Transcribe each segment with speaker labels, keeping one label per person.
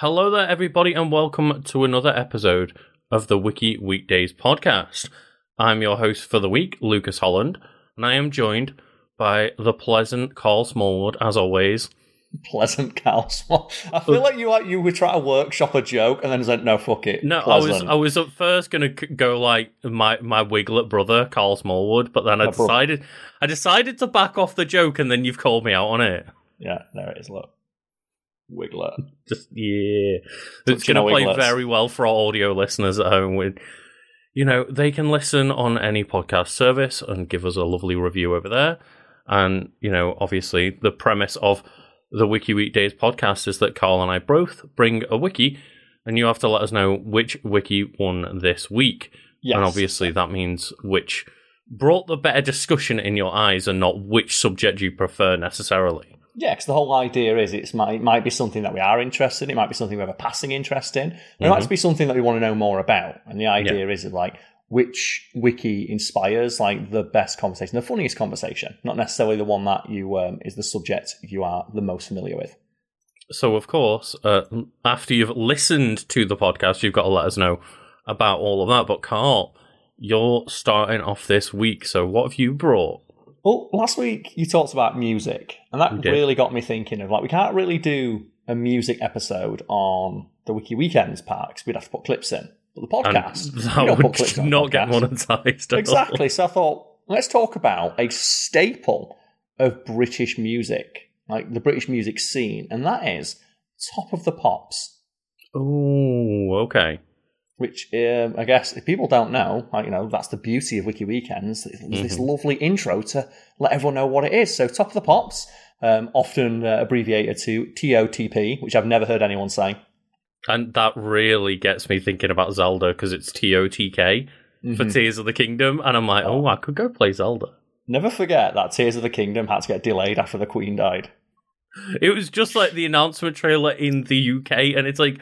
Speaker 1: Hello there, everybody, and welcome to another episode of the Wiki Weekends podcast. I'm your host for the week, Lucas Holland, and I am joined by the pleasant Karl Smallwood, as always.
Speaker 2: Pleasant Karl Small. I feel like you like you were trying to workshop a joke and then said, "No, fuck it."
Speaker 1: No,
Speaker 2: Pleasant.
Speaker 1: I was I was at first gonna c- go like my my Wiglett brother, Karl Smallwood, but then I
Speaker 2: My brother.
Speaker 1: decided I decided to back off the joke, and then you've called me out on it.
Speaker 2: Yeah, there it is. Look, Wiggler.
Speaker 1: Just yeah, it's going to play very well for our audio listeners at home. With you know, they can listen on any podcast service and give us a lovely review over there. And you know, obviously, the premise of the Wiki Weekends podcast is that Karl and I both bring a wiki, and you have to let us know which wiki won this week.
Speaker 2: Yes.
Speaker 1: And obviously, that means which brought the better discussion in your eyes, and not which subject you prefer necessarily.
Speaker 2: Yeah, because the whole idea is it's might, it might be something that we are interested in. It might be something we have a passing interest in. It
Speaker 1: Mm-hmm.
Speaker 2: might be something that we want to know more about. And the idea is like which wiki inspires like the best conversation, the funniest conversation, not necessarily the one that you um, is the subject you are the most familiar with.
Speaker 1: So, of course, uh, after you've listened to the podcast, you've got to let us know about all of that. But, Karl, you're starting off this week. So, what have you brought?
Speaker 2: Well, last week you talked about music, and that really got me thinking of like we can't really do a music episode on the Wiki Weekends part because we'd have to put clips in. But the podcast,
Speaker 1: that would
Speaker 2: on
Speaker 1: not get monetized. at all.
Speaker 2: Exactly. So I thought let's talk about a staple of British music, like the British music scene, and that is Top of the Pops.
Speaker 1: Oh, okay.
Speaker 2: Which um, I guess if people don't know, like, you know, that's the beauty of Wiki Weekends. There's this lovely intro to let everyone know what it is. So, Top of the Pops, um, often uh, abbreviated to TOTP, which I've never heard anyone say.
Speaker 1: And that really gets me thinking about Zelda because it's TOTK for
Speaker 2: Mhm.
Speaker 1: Tears of the Kingdom. And I'm like, oh, I could go play Zelda.
Speaker 2: Never forget that Tears of the Kingdom had to get delayed after the Queen died.
Speaker 1: It was just like the announcement trailer in the UK, and it's like,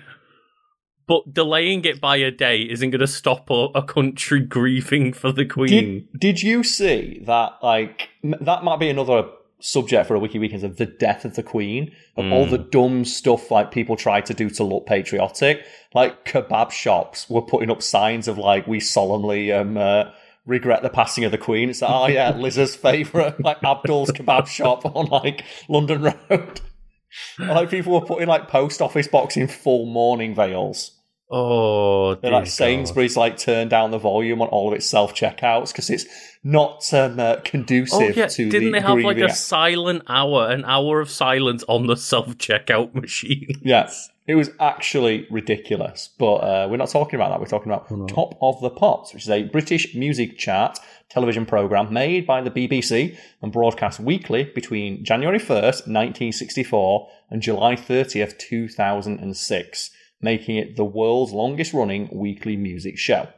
Speaker 1: but delaying it by a day isn't going to stop a, a country grieving for the Queen.
Speaker 2: Did, did you see that? Like m- that might be another subject for a wiki weekends of the death of the Queen of all the dumb stuff like people try to do to look patriotic. Like kebab shops were putting up signs of like we solemnly um, uh, regret the passing of the Queen. It's like oh yeah, Liz's favorite like Abdul's kebab shop on like London Road. like people were putting like post office box in full mourning veils.
Speaker 1: Oh,
Speaker 2: They're like Sainsbury's like turned down the volume on all of its self checkouts because it's not um, uh, conducive
Speaker 1: Oh yeah,
Speaker 2: to
Speaker 1: didn't
Speaker 2: the
Speaker 1: they have like a silent hour, an hour of silence on the self checkout machine?
Speaker 2: Yes, it was actually ridiculous. But uh, we're not talking about that. We're talking about
Speaker 1: no.
Speaker 2: Top of the Pops, which is a British music chart television program made by the BBC and broadcast weekly between January 1st, 1964 and July 30th, 2006, making it the world's longest running weekly music show.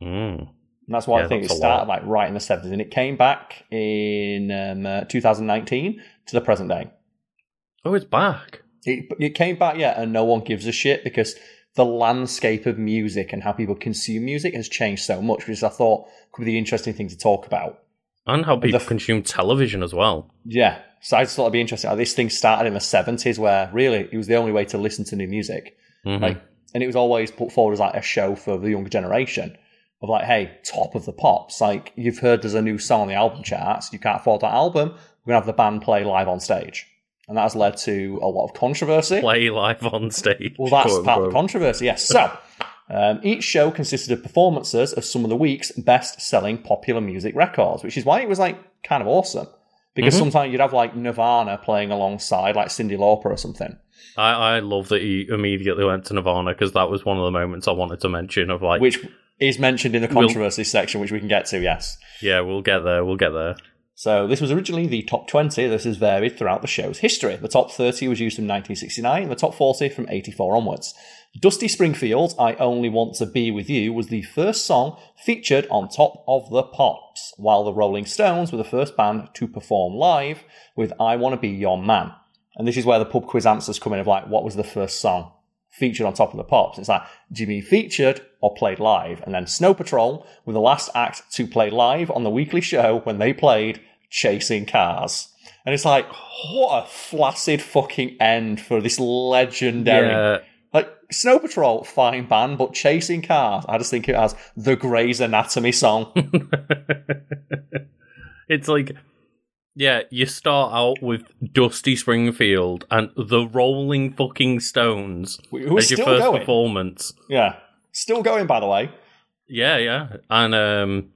Speaker 1: Mm.
Speaker 2: And that's why
Speaker 1: Yeah,
Speaker 2: I think it started
Speaker 1: lot.
Speaker 2: like right in the 70s. And it came back in um, uh, 2019 to the present day.
Speaker 1: Oh, it's back.
Speaker 2: It, it came back, yeah, and no one gives a shit because the landscape of music and how people consume music has changed so much, which I thought could be the interesting thing to talk about.
Speaker 1: And how people consume television as well.
Speaker 2: Yeah, so I just thought it'd be interesting. This thing started in the 70s where really it was the only way to listen to new music.
Speaker 1: Mhm.
Speaker 2: Like, and it was always put forward as like a show for the younger generation of like, hey, top of the pops. Like you've heard there's a new song on the album charts. You can't afford that album. We're gonna have the band play live on stage, and that has led to a lot of controversy.
Speaker 1: Play live on stage.
Speaker 2: Well, that's
Speaker 1: quote,
Speaker 2: part of the controversy. Yes. So. Um, each show consisted of performances of some of the week's best-selling popular music records, which is why it was like kind of awesome. Because
Speaker 1: Mhm.
Speaker 2: sometimes you'd have like Nirvana playing alongside like Cyndi Lauper or something.
Speaker 1: I, I love that he immediately went to Nirvana because that was one of the moments I wanted to mention of like,
Speaker 2: which is mentioned in the
Speaker 1: We'll-
Speaker 2: controversy section, which we can get to. Yes.
Speaker 1: yeah, we'll get there, we'll get there.
Speaker 2: So this was originally the top 20. This has varied throughout the show's history. The top 30 was used from 1969, and the top 40 from 84 onwards. Dusty Springfield's "I Only Want to Be with You" was the first song featured on Top of the Pops, while the Rolling Stones were the first band to perform live with "I Want to Be Your Man." And this is where the pub quiz answers come in of like, what was the first song featured on Top of the Pops? It's like, do you mean featured or played live? And then Snow Patrol were the last act to play live on the weekly show when they played Chasing Cars. And it's like, what a flaccid fucking end for this legendary.
Speaker 1: Yeah,
Speaker 2: Like Snow Patrol, fine band, but Chasing Cars, I just think it has the Grey's Anatomy song.
Speaker 1: it's like, yeah, you start out with Dusty Springfield and the Rolling Fucking Stones as your first
Speaker 2: going?
Speaker 1: performance.
Speaker 2: Yeah, still going by the way.
Speaker 1: Yeah, yeah. And um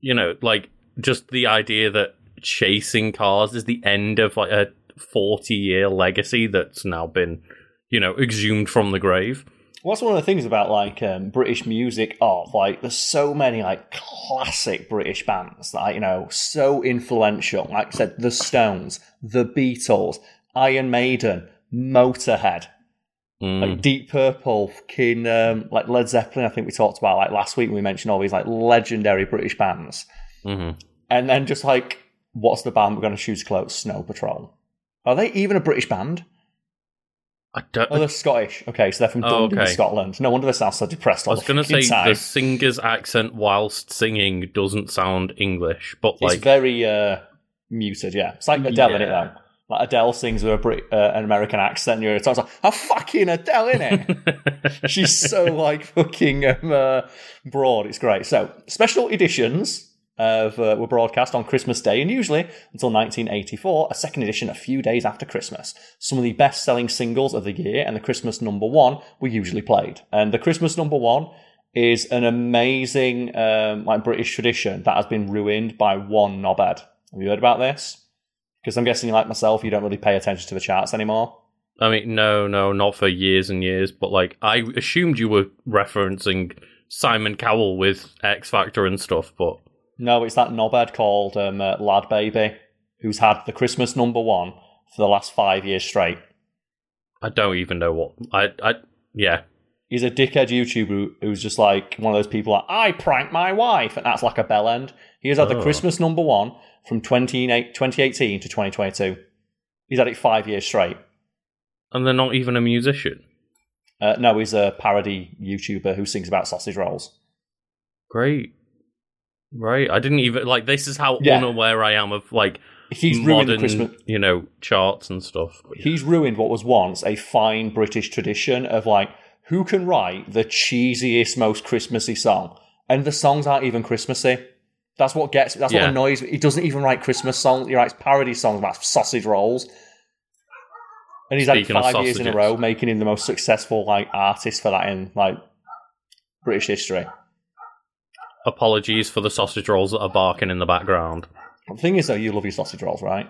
Speaker 1: you know, like just the idea that chasing cars is the end of like a 40 year legacy that's now been, you know, exhumed from the grave.
Speaker 2: What's one of the things about like um, British music of like there's so many like classic British bands that are, you know so influential. Like I said, the Stones, the Beatles, Iron Maiden, Motorhead,
Speaker 1: Mm.
Speaker 2: like Deep Purple, fucking um, like Led Zeppelin. I think we talked about like last week. When we mentioned all these like legendary British bands,
Speaker 1: hmm
Speaker 2: and then just like what's the band we're going to choose close? Snow Patrol. Are they even a British band?
Speaker 1: I don't
Speaker 2: Oh, they're Scottish. Okay, so they're from
Speaker 1: Oh,
Speaker 2: Dundee,
Speaker 1: okay.
Speaker 2: Scotland. No wonder they sound so depressed
Speaker 1: I
Speaker 2: all
Speaker 1: was
Speaker 2: the
Speaker 1: going to
Speaker 2: fucking
Speaker 1: say
Speaker 2: time.
Speaker 1: the singer's accent whilst singing doesn't sound English, but
Speaker 2: It's
Speaker 1: like
Speaker 2: very uh, muted, yeah. It's like Adele in it,
Speaker 1: Yeah.
Speaker 2: though. Like Adele sings with a Brit- uh, an American accent, and you're it's like, a fucking Adele in it. She's so like fucking um, uh, broad. It's great. So special editions of uh, were broadcast on Christmas Day, and usually until 1984, a second edition a few days after Christmas. Some of the best-selling singles of the year and the Christmas number one were usually played. And the Christmas number one is an amazing um, like British tradition that has been ruined by one knobhead. Have you heard about this? Because I'm guessing, like myself, you don't really pay attention to the charts anymore.
Speaker 1: I mean, no, no, not for years and years, but like I assumed you were referencing Simon Cowell with X Factor and stuff, but
Speaker 2: No, it's that knobhead called um, uh, LadBaby, who's had the Christmas number one for the last five years straight.
Speaker 1: I don't even know what I I yeah.
Speaker 2: He's a dickhead YouTuber who- who's just like one of those people like, I prank my wife, and that's like a bell end. He has had the
Speaker 1: Oh.
Speaker 2: Christmas number one from 28 2018 to 2022. He's had it five years straight.
Speaker 1: And they're not even a musician.
Speaker 2: Uh, no, he's a parody YouTuber who sings about sausage rolls.
Speaker 1: Great. Right. I didn't even like this is how
Speaker 2: Yeah.
Speaker 1: unaware I am of like
Speaker 2: He's ruined the
Speaker 1: modern,
Speaker 2: Christmas.
Speaker 1: you know, charts and stuff.
Speaker 2: He's ruined what was once a fine British tradition of like who can write the cheesiest, most Christmassy song, and the songs aren't even Christmassy. That's what gets. That's
Speaker 1: Yeah.
Speaker 2: what annoys me. He doesn't even write Christmas songs. He writes parody songs about sausage rolls. And he's
Speaker 1: Speaking of
Speaker 2: had five years in a
Speaker 1: sausages.
Speaker 2: row, making him the most successful like artist for that in like British history.
Speaker 1: Apologies for the sausage rolls that are barking in the background.
Speaker 2: The thing is, though, you love your sausage rolls, right?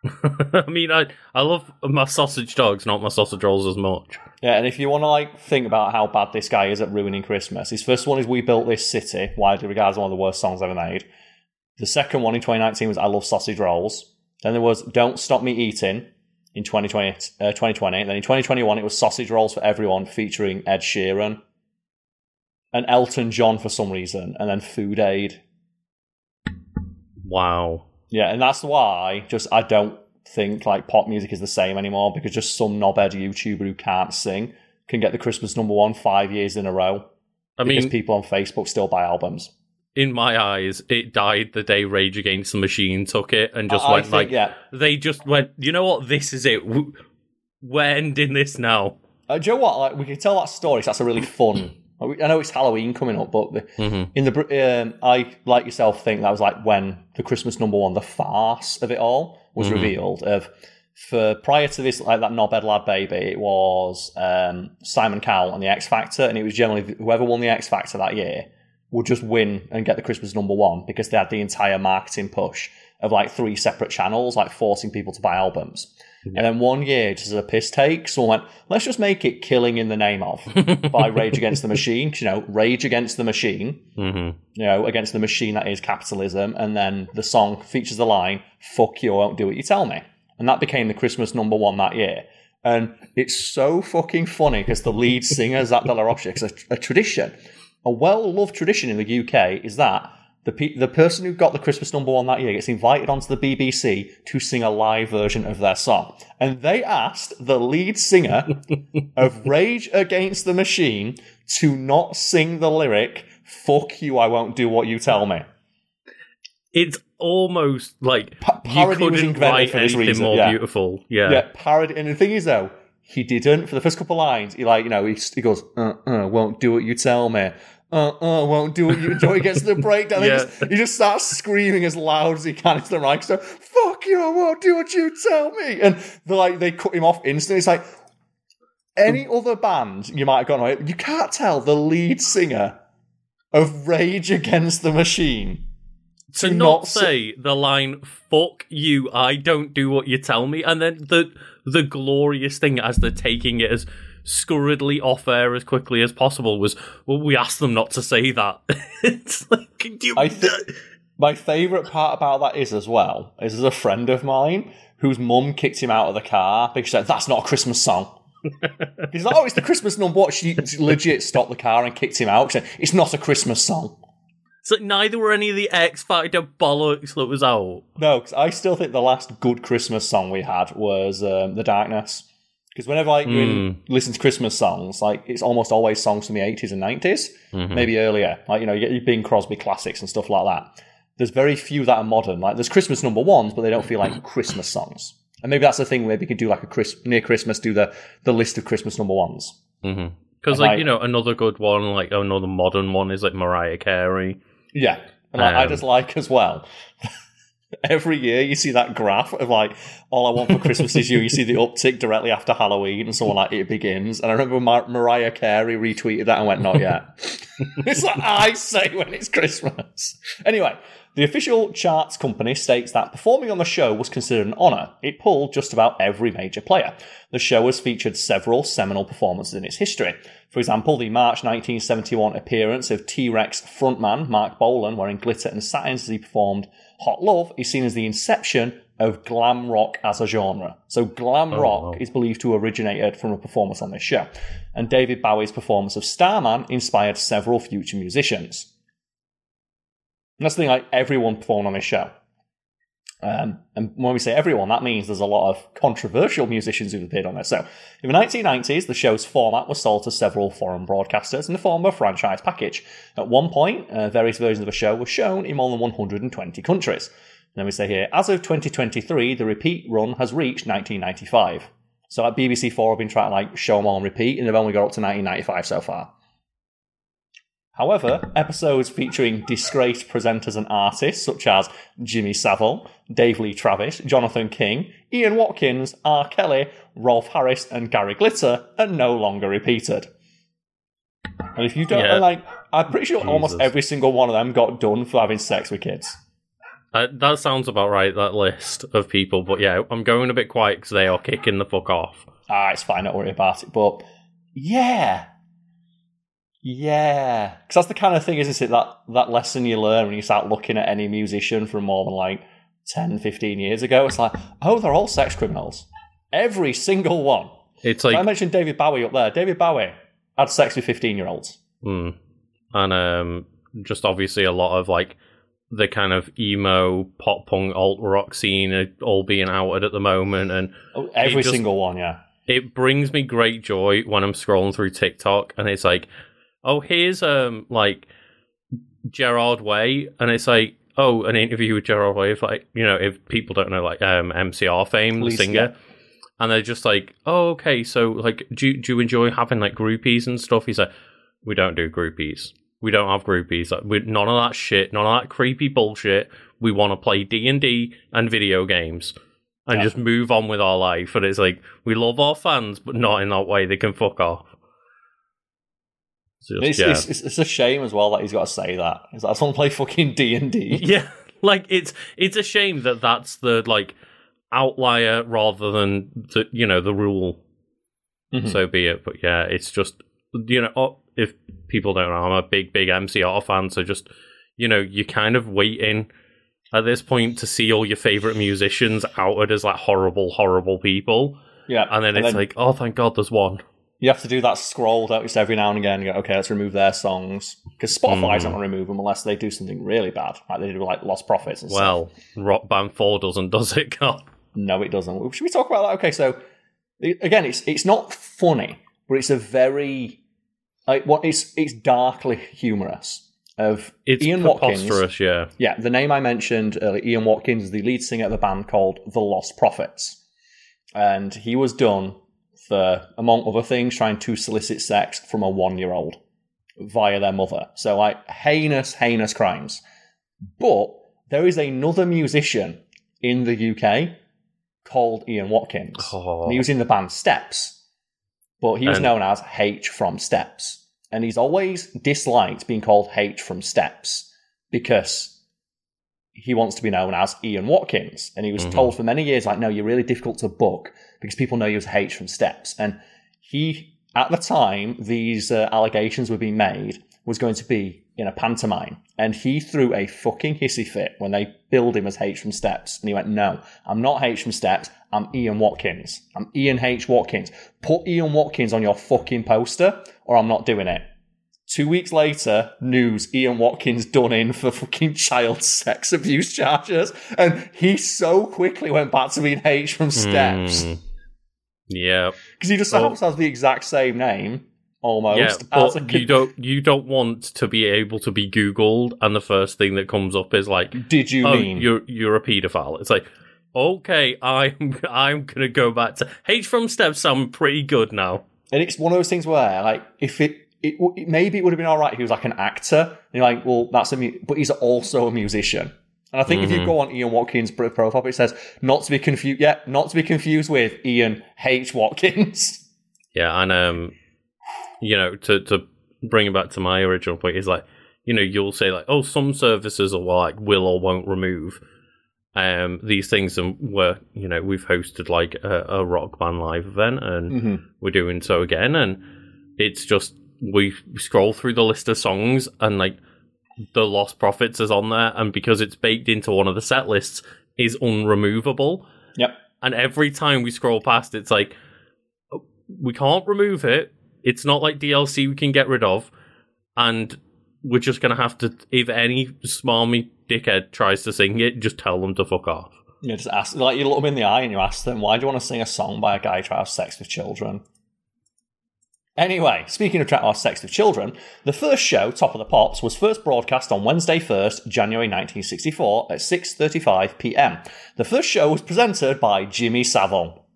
Speaker 1: I mean, I I love my sausage dogs, not my sausage rolls as much.
Speaker 2: Yeah, and if you want to like think about how bad this guy is at ruining Christmas, his first one is "We Built This City," widely regarded as one of the worst songs ever made. The second one in 2019 was "I Love Sausage Rolls." Then there was "Don't Stop Me Eating" in 2020. Uh, 2020. And then in 2021, it was "Sausage Rolls for Everyone" featuring Ed Sheeran and Elton John for some reason, and then Food Aid.
Speaker 1: Wow.
Speaker 2: Yeah, and that's why just I don't think like pop music is the same anymore because just some knobhead YouTuber who can't sing can get the Christmas number one five years in a row.
Speaker 1: I
Speaker 2: because
Speaker 1: mean,
Speaker 2: people on Facebook still buy albums.
Speaker 1: in my eyes, it died the day Rage Against the Machine took it and just
Speaker 2: I- I
Speaker 1: went
Speaker 2: think,
Speaker 1: like,
Speaker 2: yeah.
Speaker 1: they just went, you know what, this is it. We're ending this now.
Speaker 2: Uh, do you know what? Like, we can tell that story. 'cause that's a really fun. I know it's Halloween coming up, but the,
Speaker 1: hmm
Speaker 2: in the um, I like yourself think that was like when the Christmas number one, the farce of it all was
Speaker 1: Mhm.
Speaker 2: revealed. Of for prior to this, like that knobhead LadBaby, it was um, Simon Cowell on the X Factor, and it was generally whoever won the X Factor that year would just win and get the Christmas number one because they had the entire marketing push of like three separate channels, like forcing people to buy albums. And then one year, just as a piss take, someone went, let's just make it Killing in the Name of by Rage Against the Machine. You know, Rage Against the Machine,
Speaker 1: hmm
Speaker 2: you know, against the machine that is capitalism. And then the song features the line, fuck you, I won't do what you tell me. And that became the Christmas number one that year. And it's so fucking funny because the lead singer, Zack De La Rocha, 'cause a, a tradition, a well loved tradition in the UK is that the, pe- the person who got the Christmas number one that year gets invited onto the BBC to sing a live version of their song. And they asked the lead singer of Rage Against the Machine to not sing the lyric, fuck you, I won't do what you tell me.
Speaker 1: It's almost like
Speaker 2: Pa-
Speaker 1: you
Speaker 2: parody was
Speaker 1: couldn't
Speaker 2: invented
Speaker 1: write
Speaker 2: for this
Speaker 1: anything
Speaker 2: reason,
Speaker 1: more
Speaker 2: yeah.
Speaker 1: beautiful. Yeah.
Speaker 2: Yeah, parody. And the thing is, though, he didn't for the first couple of lines. He like you know he, he goes, uh, uh, won't do what you tell me. Uh, uh, won't do what you. He gets to the breakdown.
Speaker 1: Yeah.
Speaker 2: He, just, he just starts screaming as loud as he can into the mic. So, fuck you, I won't do what you tell me. And they like they cut him off instantly. It's like any other band you might have gone away. You can't tell the lead singer of Rage Against the Machine
Speaker 1: to
Speaker 2: Do
Speaker 1: not
Speaker 2: not
Speaker 1: say the line "fuck you," I don't do what you tell me, and then the the glorious thing as they're taking it as scurriedly off air as quickly as possible was, well, we asked them not to say that. it's like you,
Speaker 2: I thi- My favourite part about that is as well is there's a friend of mine whose mum kicked him out of the car because she said that's not a Christmas song. He's like, oh, it's the Christmas number. What? She legit stopped the car and kicked him out. She said, it's not a Christmas song.
Speaker 1: it's like neither were any of the X Factor bollocks that was out.
Speaker 2: No, 'cause I still think the last good Christmas song we had was um, "The Darkness." Because whenever I in- hmm. listen to Christmas songs, like it's almost always songs from the eighties and 90s mm-hmm. maybe earlier. Like you know, you get your Bing Crosby classics and stuff like that. There's very few that are modern. Like there's Christmas number ones, but they don't feel like Christmas songs. And maybe that's the thing. Maybe you could do like a Chris near Christmas, do the the list of Christmas number ones.
Speaker 1: Because,
Speaker 2: And
Speaker 1: like, you know, another good one, like another modern one is like Mariah Carey.
Speaker 2: Yeah, and like, I
Speaker 1: Um,
Speaker 2: just like as well. Every year you see that graph of like, all I want for Christmas is you. You see the uptick directly after Halloween, and someone like it begins. And I remember Mar- Mariah Carey retweeted that and went, "Not yet." it's like I say when it's Christmas. Anyway, the official charts company states that performing on the show was considered an honor. It pulled just about every major player. The show has featured several seminal performances in its history. For example, the March 1971 appearance of T Rex frontman Marc Bolan wearing glitter and satins as he performed Hot Love is seen as the inception of glam rock as a genre. So, glam oh, rock
Speaker 1: wow.
Speaker 2: is believed to have originated from a performance on this show. And David Bowie's performance of Starman inspired several future musicians. And that's the thing, like everyone performed on this show. Um, and when we say everyone, that means there's a lot of controversial musicians who've appeared on there. So, in the 1990s, the show's format was sold to several foreign broadcasters in the form of a franchise package. At one point, uh, various versions of the show were shown in more than 120 countries. And then we say here, as of 2023, the repeat run has reached 1995. So, at BBC Four I've been trying to like show them on repeat, and they've only got up to 1995 so far. However, episodes featuring disgraced presenters and artists such as Jimmy Savile, Dave Lee Travis, Jonathan King, Ian Watkins, R. Kelly, Rolf Harris, and Gary Glitter are no longer repeated. And if you don't
Speaker 1: Yeah.
Speaker 2: like, I'm pretty sure almost every single one of them got done for having sex with kids.
Speaker 1: Uh, that sounds about right, that list of people. But yeah, I'm going a bit quiet because they are kicking the fuck off.
Speaker 2: Ah, it's fine, don't worry about it. But yeah, yeah, because that's the kind of thing, isn't it? That that lesson you learn when you start looking at any musician from more than like 10, 15 years ago. It's like, oh, they're all sex criminals. Every single one.
Speaker 1: It's like I
Speaker 2: mentioned David Bowie up there. David Bowie had sex with fifteen year olds.
Speaker 1: hmm. and um, just obviously a lot of like the kind of emo, pop punk, alt rock scene are all being outed at the moment, and
Speaker 2: Oh, every
Speaker 1: just-
Speaker 2: single one, yeah.
Speaker 1: it brings me great joy when I'm scrolling through TikTok and it's like, oh, here's um like Gerard Way, and it's like, oh, an interview with Gerard Way. If like, you know, if people don't know, like um MCR fame,
Speaker 2: Please,
Speaker 1: the singer, and they're just like, oh, okay, so like, do you- do you enjoy having like groupies and stuff? He's like, we don't do groupies. We don't have groupies. Like, we none of that shit. None of that creepy bullshit. We want to play D and D and video games and
Speaker 2: Yeah.
Speaker 1: just move on with our life. And it's like we love our fans, but not in that way. They can fuck off. Just,
Speaker 2: It's,
Speaker 1: yeah,
Speaker 2: it's, it's, it's a shame as well that he's got to say that. He's like, I just want to play fucking D and D.
Speaker 1: yeah. Like it's it's a shame that that's the like outlier rather than the you know the rule.
Speaker 2: Mhm.
Speaker 1: So be it. But yeah, it's just you know oh, if people don't know, I'm a big big MCR fan. So just you know you're kind of waiting at this point to see all your favorite musicians outed as like horrible horrible people,
Speaker 2: Yeah,
Speaker 1: and then it's like oh thank God there's one.
Speaker 2: You have to do that scroll don't you, just every now and again. And go, okay, let's remove their songs because Spotify's
Speaker 1: Mm.
Speaker 2: not going to remove them unless they do something really bad, like they do like Lostprophets and stuff.
Speaker 1: Well, Rock Band Four doesn't does it? God.
Speaker 2: No, it doesn't. Should we talk about that? Okay, so again, it's it's not funny, but it's a very like what it's it's darkly humorous. Of
Speaker 1: It's
Speaker 2: Ian Watkins,
Speaker 1: yeah.
Speaker 2: yeah, the name I mentioned earlier, Ian Watkins, is the lead singer of a band called The Lostprophets, and he was done for, among other things, trying to solicit sex from a one year old via their mother. So, like, heinous, heinous crimes. But there is another musician in the UK called Ian Watkins.
Speaker 1: Oh.
Speaker 2: He was in the band Steps, but he was
Speaker 1: And-
Speaker 2: known as H from Steps. And he's always disliked being called H from Steps because he wants to be known as Ian Watkins. And he was
Speaker 1: Mhm.
Speaker 2: told for many years, like, no, you're really difficult to book because people know you as H from Steps. And he, at the time these uh, allegations were being made, was going to be in a pantomime. And he threw a fucking hissy fit when they billed him as H from Steps. And he went, no, I'm not H from Steps. I'm Ian Watkins. I'm Ian H. Watkins. Put Ian Watkins on your fucking poster or I'm not doing it. Two weeks later, news Ian Watkins done in for fucking child sex abuse charges. And he so quickly went back to being H from Steps.
Speaker 1: Mm. Yeah,
Speaker 2: Because he just happens to have the exact same name, almost.
Speaker 1: yeah,
Speaker 2: as a
Speaker 1: but you don't you don't want to be able to be Googled, and the first thing that comes up is like,
Speaker 2: Did you
Speaker 1: "Oh,
Speaker 2: mean?
Speaker 1: you're you're a paedophile." It's like, okay, I'm I'm gonna go back to H from Steps. I'm pretty good now.
Speaker 2: And it's one of those things where, like, if it, it, w- maybe it would have been all right if he was like an actor. And you're like, well, that's a, mu- but he's also a musician. And I think if you
Speaker 1: Mhm.
Speaker 2: go on Ian Watkins' profile, it says not to be confused. Yeah, not to be confused with Ian H. Watkins.
Speaker 1: Yeah, and um, you know, to to bring it back to my original point is like, you know, you'll say like, oh, some services are like will or won't remove um these things, and we're you know we've hosted like a, a rock band live event, and
Speaker 2: mm-hmm.
Speaker 1: we're doing so again, and it's just we scroll through the list of songs and like the Lostprophets is on there, and because it's baked into one of the set lists, is unremovable.
Speaker 2: Yep.
Speaker 1: And every time we scroll past, it's like "Oh, we can't remove it. It's not like DLC we can get rid of, and we're just gonna have to. If any smarmy dickhead tries to sing it, just tell them to fuck off.
Speaker 2: You just ask, like, you look them in the eye and you ask them, why do you want to sing a song by a guy trying to have sex with children? Anyway, speaking of to have sex with children, the first show, Top of the Pops, was first broadcast on Wednesday 1st, January 1964 at 6.35 p.m. The first show was presented by Jimmy Savile,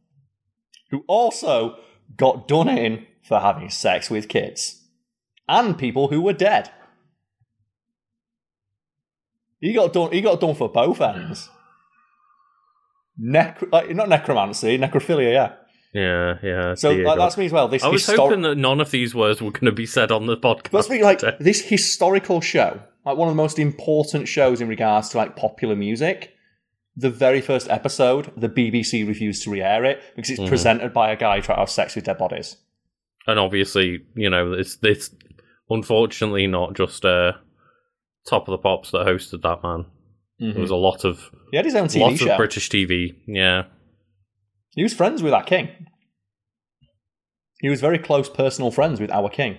Speaker 2: who also got done in for having sex with kids and people who were dead. He got done. He got done for both ends. Necro, like, not necromancy, necrophilia. Yeah.
Speaker 1: Yeah, yeah.
Speaker 2: So like, that's me as well. This
Speaker 1: I was
Speaker 2: histor-
Speaker 1: hoping that none of these words were going to be said on the podcast.
Speaker 2: Speaking like this historical show, like one of the most important shows in regards to like popular music. The very first episode, the BBC refused to re-air it because it's
Speaker 1: Mhm.
Speaker 2: presented by a guy trying to have sex with dead bodies.
Speaker 1: and obviously, you know, it's it's unfortunately not just uh, Top of the Pops that hosted that man. There was a lot of
Speaker 2: He had his own TV
Speaker 1: lots
Speaker 2: show.
Speaker 1: of British TV. Yeah,
Speaker 2: He was friends with our king. He was very close personal friends with our king.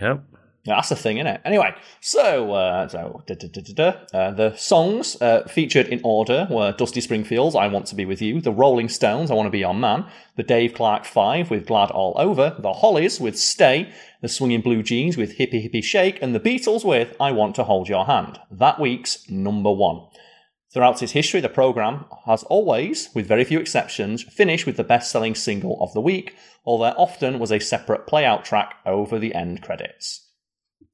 Speaker 1: yep.
Speaker 2: Yeah, that's the thing, isn't it? Anyway, so uh, so da, da, da. Uh, the songs uh, featured in order were Dusty Springfield's "I Want to Be with You," the Rolling Stones' "I Want to Be Your Man," the Dave Clark Five with "Glad All Over," the Hollies with "Stay," the Swinging Blue Jeans with "Hippie Hippie Shake," and the Beatles with "I Want to Hold Your Hand." That week's number one. Throughout its history, the programme has always, with very few exceptions, finished with the best selling single of the week, although there often was a separate play out track over the end credits.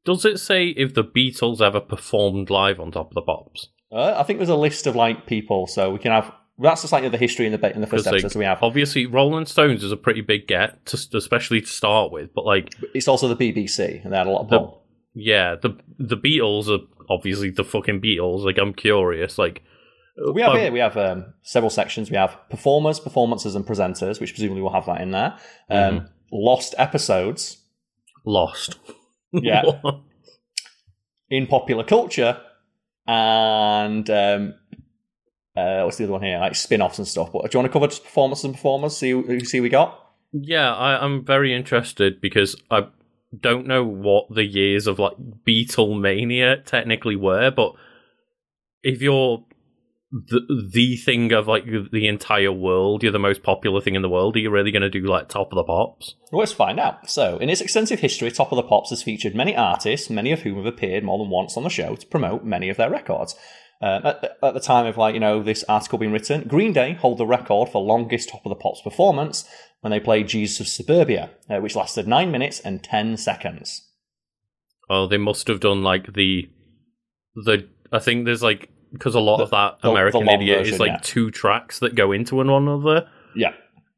Speaker 1: Does it say if the Beatles ever performed live on Top of the Pops?
Speaker 2: Uh, I think there's a list of like people, so we can have. That's just like the history in the in the first
Speaker 1: 'Cause, like,
Speaker 2: episode. So we have.
Speaker 1: Obviously, Rolling Stones is a pretty big get, to, especially to start with. But like,
Speaker 2: It's also the BBC, and they had a lot of
Speaker 1: The- yeah, the the Beatles are obviously the fucking Beatles. Like, I'm curious. Like,
Speaker 2: We have
Speaker 1: um,
Speaker 2: here. We have um, several sections. We have performers, performances, and presenters, which presumably will have that in there. Um,
Speaker 1: Mm-hmm.
Speaker 2: Lost episodes
Speaker 1: Lost.
Speaker 2: Yeah. in popular culture, and um, uh, what's the other one here? Like spin-offs and stuff. But do you want to cover just performances and performers? See see we got.
Speaker 1: Yeah, I, I'm very interested because I don't know what the years of like Beatlemania technically were, but if you're the the thing of like the entire world, you're the most popular thing in the world. Are you really going to do like Top of the Pops?
Speaker 2: Well, let's find out. So, in its extensive history, Top of the Pops has featured many artists, many of whom have appeared more than once on the show to promote many of their records. Um, at, at the time of like you know this article being written, Green Day hold the record for longest Top of the Pops performance when they played Jesus of Suburbia, uh, which lasted nine minutes and ten seconds.
Speaker 1: Oh, they must have done like the the. I think there's like because a lot
Speaker 2: The-
Speaker 1: of that
Speaker 2: the- the
Speaker 1: American
Speaker 2: long
Speaker 1: Idiot
Speaker 2: version,
Speaker 1: is like
Speaker 2: yeah.
Speaker 1: two tracks that go into one another,
Speaker 2: Yeah.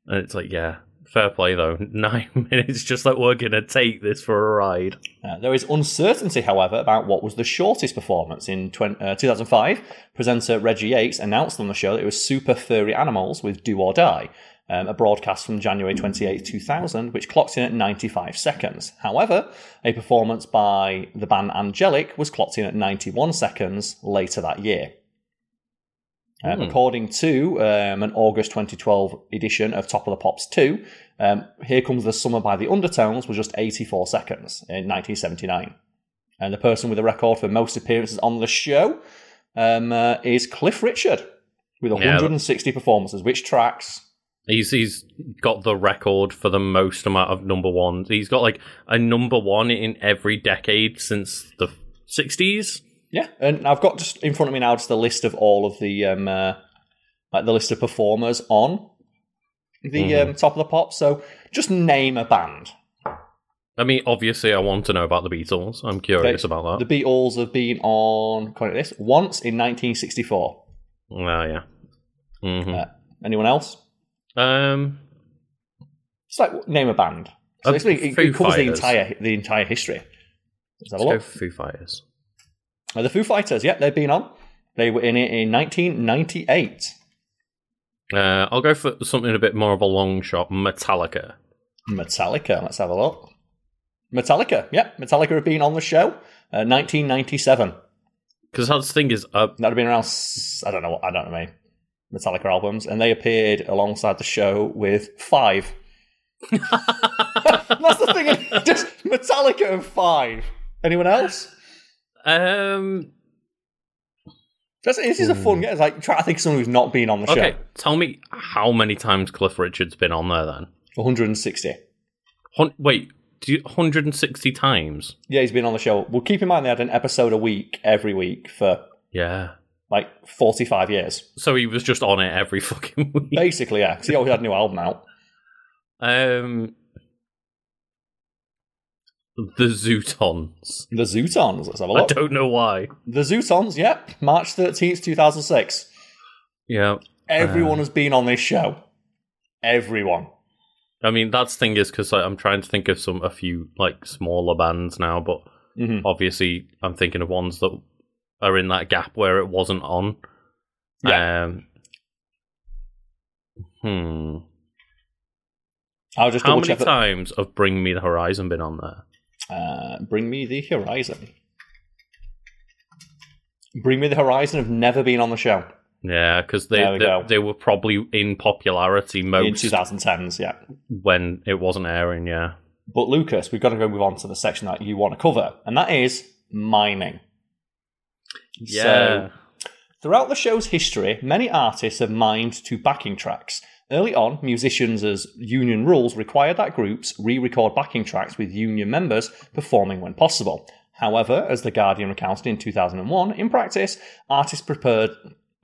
Speaker 1: and it's like yeah, fair play though. Nine minutes, just like we're gonna take this for a ride.
Speaker 2: Uh, there is uncertainty, however, about what was the shortest performance. In 20, uh, 2005, presenter Reggie Yates announced on the show that it was Super Furry Animals with Do or Die, um, a broadcast from January 28, 2000, which clocked in at 95 seconds. However, a performance by the band Angelic was clocked in at 91 seconds later that year. Um. According to um, an August 2012 edition of Top of the Pops 2, um, Here Comes the Summer by the Undertones was just 84 seconds in 1979. And the person with the record for most appearances on the show um, uh, is Cliff Richard with
Speaker 1: Yeah,
Speaker 2: 160 performances, which tracks.
Speaker 1: He's he's got the record for the most amount of number ones. He's got like a number one in every decade since the sixties.
Speaker 2: Yeah, and I've got just in front of me now just the list of all of the um, uh, like the list of performers on the
Speaker 1: Mhm.
Speaker 2: um, Top of the pop. So just name a band.
Speaker 1: I mean, obviously, I want to know about the Beatles. I'm curious about that. The.
Speaker 2: Beatles have been on to this once in 1964.
Speaker 1: Oh yeah. hmm
Speaker 2: Uh, Anyone else?
Speaker 1: um,
Speaker 2: It's like name a band. So
Speaker 1: Uh,
Speaker 2: it, it covers the entire the entire history. Let's have a
Speaker 1: let's go
Speaker 2: look.
Speaker 1: Foo Fighters.
Speaker 2: Uh, the Foo Fighters, yeah, they've been on. They were in it in 1998.
Speaker 1: Uh, I'll go for something a bit more of a long shot. Metallica.
Speaker 2: Metallica, let's have a look. Metallica, yeah, Metallica have been on the show. Uh, 1997.
Speaker 1: Because the thing is, uh,
Speaker 2: That have been around. I don't know. what I don't know. Many Metallica albums, and they appeared alongside the show with five. That's the thing. Just Metallica and five. Anyone else?
Speaker 1: Um,
Speaker 2: Just, this is a fun game. It's like try to think of someone who's not been on the show.
Speaker 1: okay. Tell me how many times Cliff Richard's been on there then?
Speaker 2: 160.
Speaker 1: Hun- wait, do you, 160 times?
Speaker 2: Yeah, he's been on the show. Well, keep in mind they had an episode a week every week for
Speaker 1: Yeah.
Speaker 2: like 45 years.
Speaker 1: So he was just on it every fucking week.
Speaker 2: Basically, yeah, 'cause he always had a new album out.
Speaker 1: Um, the Zutons.
Speaker 2: The Zutons. Let's have a
Speaker 1: I
Speaker 2: look.
Speaker 1: I don't know why.
Speaker 2: The Zutons. Yep, March 13th, 2006.
Speaker 1: Yeah,
Speaker 2: Everyone
Speaker 1: Uh.
Speaker 2: has been on this show. Everyone.
Speaker 1: I mean that's the thing is because I'm trying to think of some a few like smaller bands now, but
Speaker 2: hmm
Speaker 1: obviously I'm thinking of ones that are in that gap where it wasn't on.
Speaker 2: Yeah.
Speaker 1: Um, hmm.
Speaker 2: I'll just
Speaker 1: How many
Speaker 2: check. that-
Speaker 1: times have Bring Me the Horizon been on there?
Speaker 2: Uh, Bring Me the Horizon. Bring Me the Horizon have never been on the show
Speaker 1: Yeah, because they
Speaker 2: we
Speaker 1: they, they were probably in popularity
Speaker 2: in
Speaker 1: most
Speaker 2: 2010s. Yeah.
Speaker 1: when it wasn't airing. Yeah.
Speaker 2: But Lucas, we've got to go move on to the section that you want to cover, and that is miming. So, throughout the show's history, many artists have mimed to backing tracks. Early on, musicians as union rules required that groups re-record backing tracks with union members performing when possible. However, as The Guardian recounted in 2001, in practice, artists prepared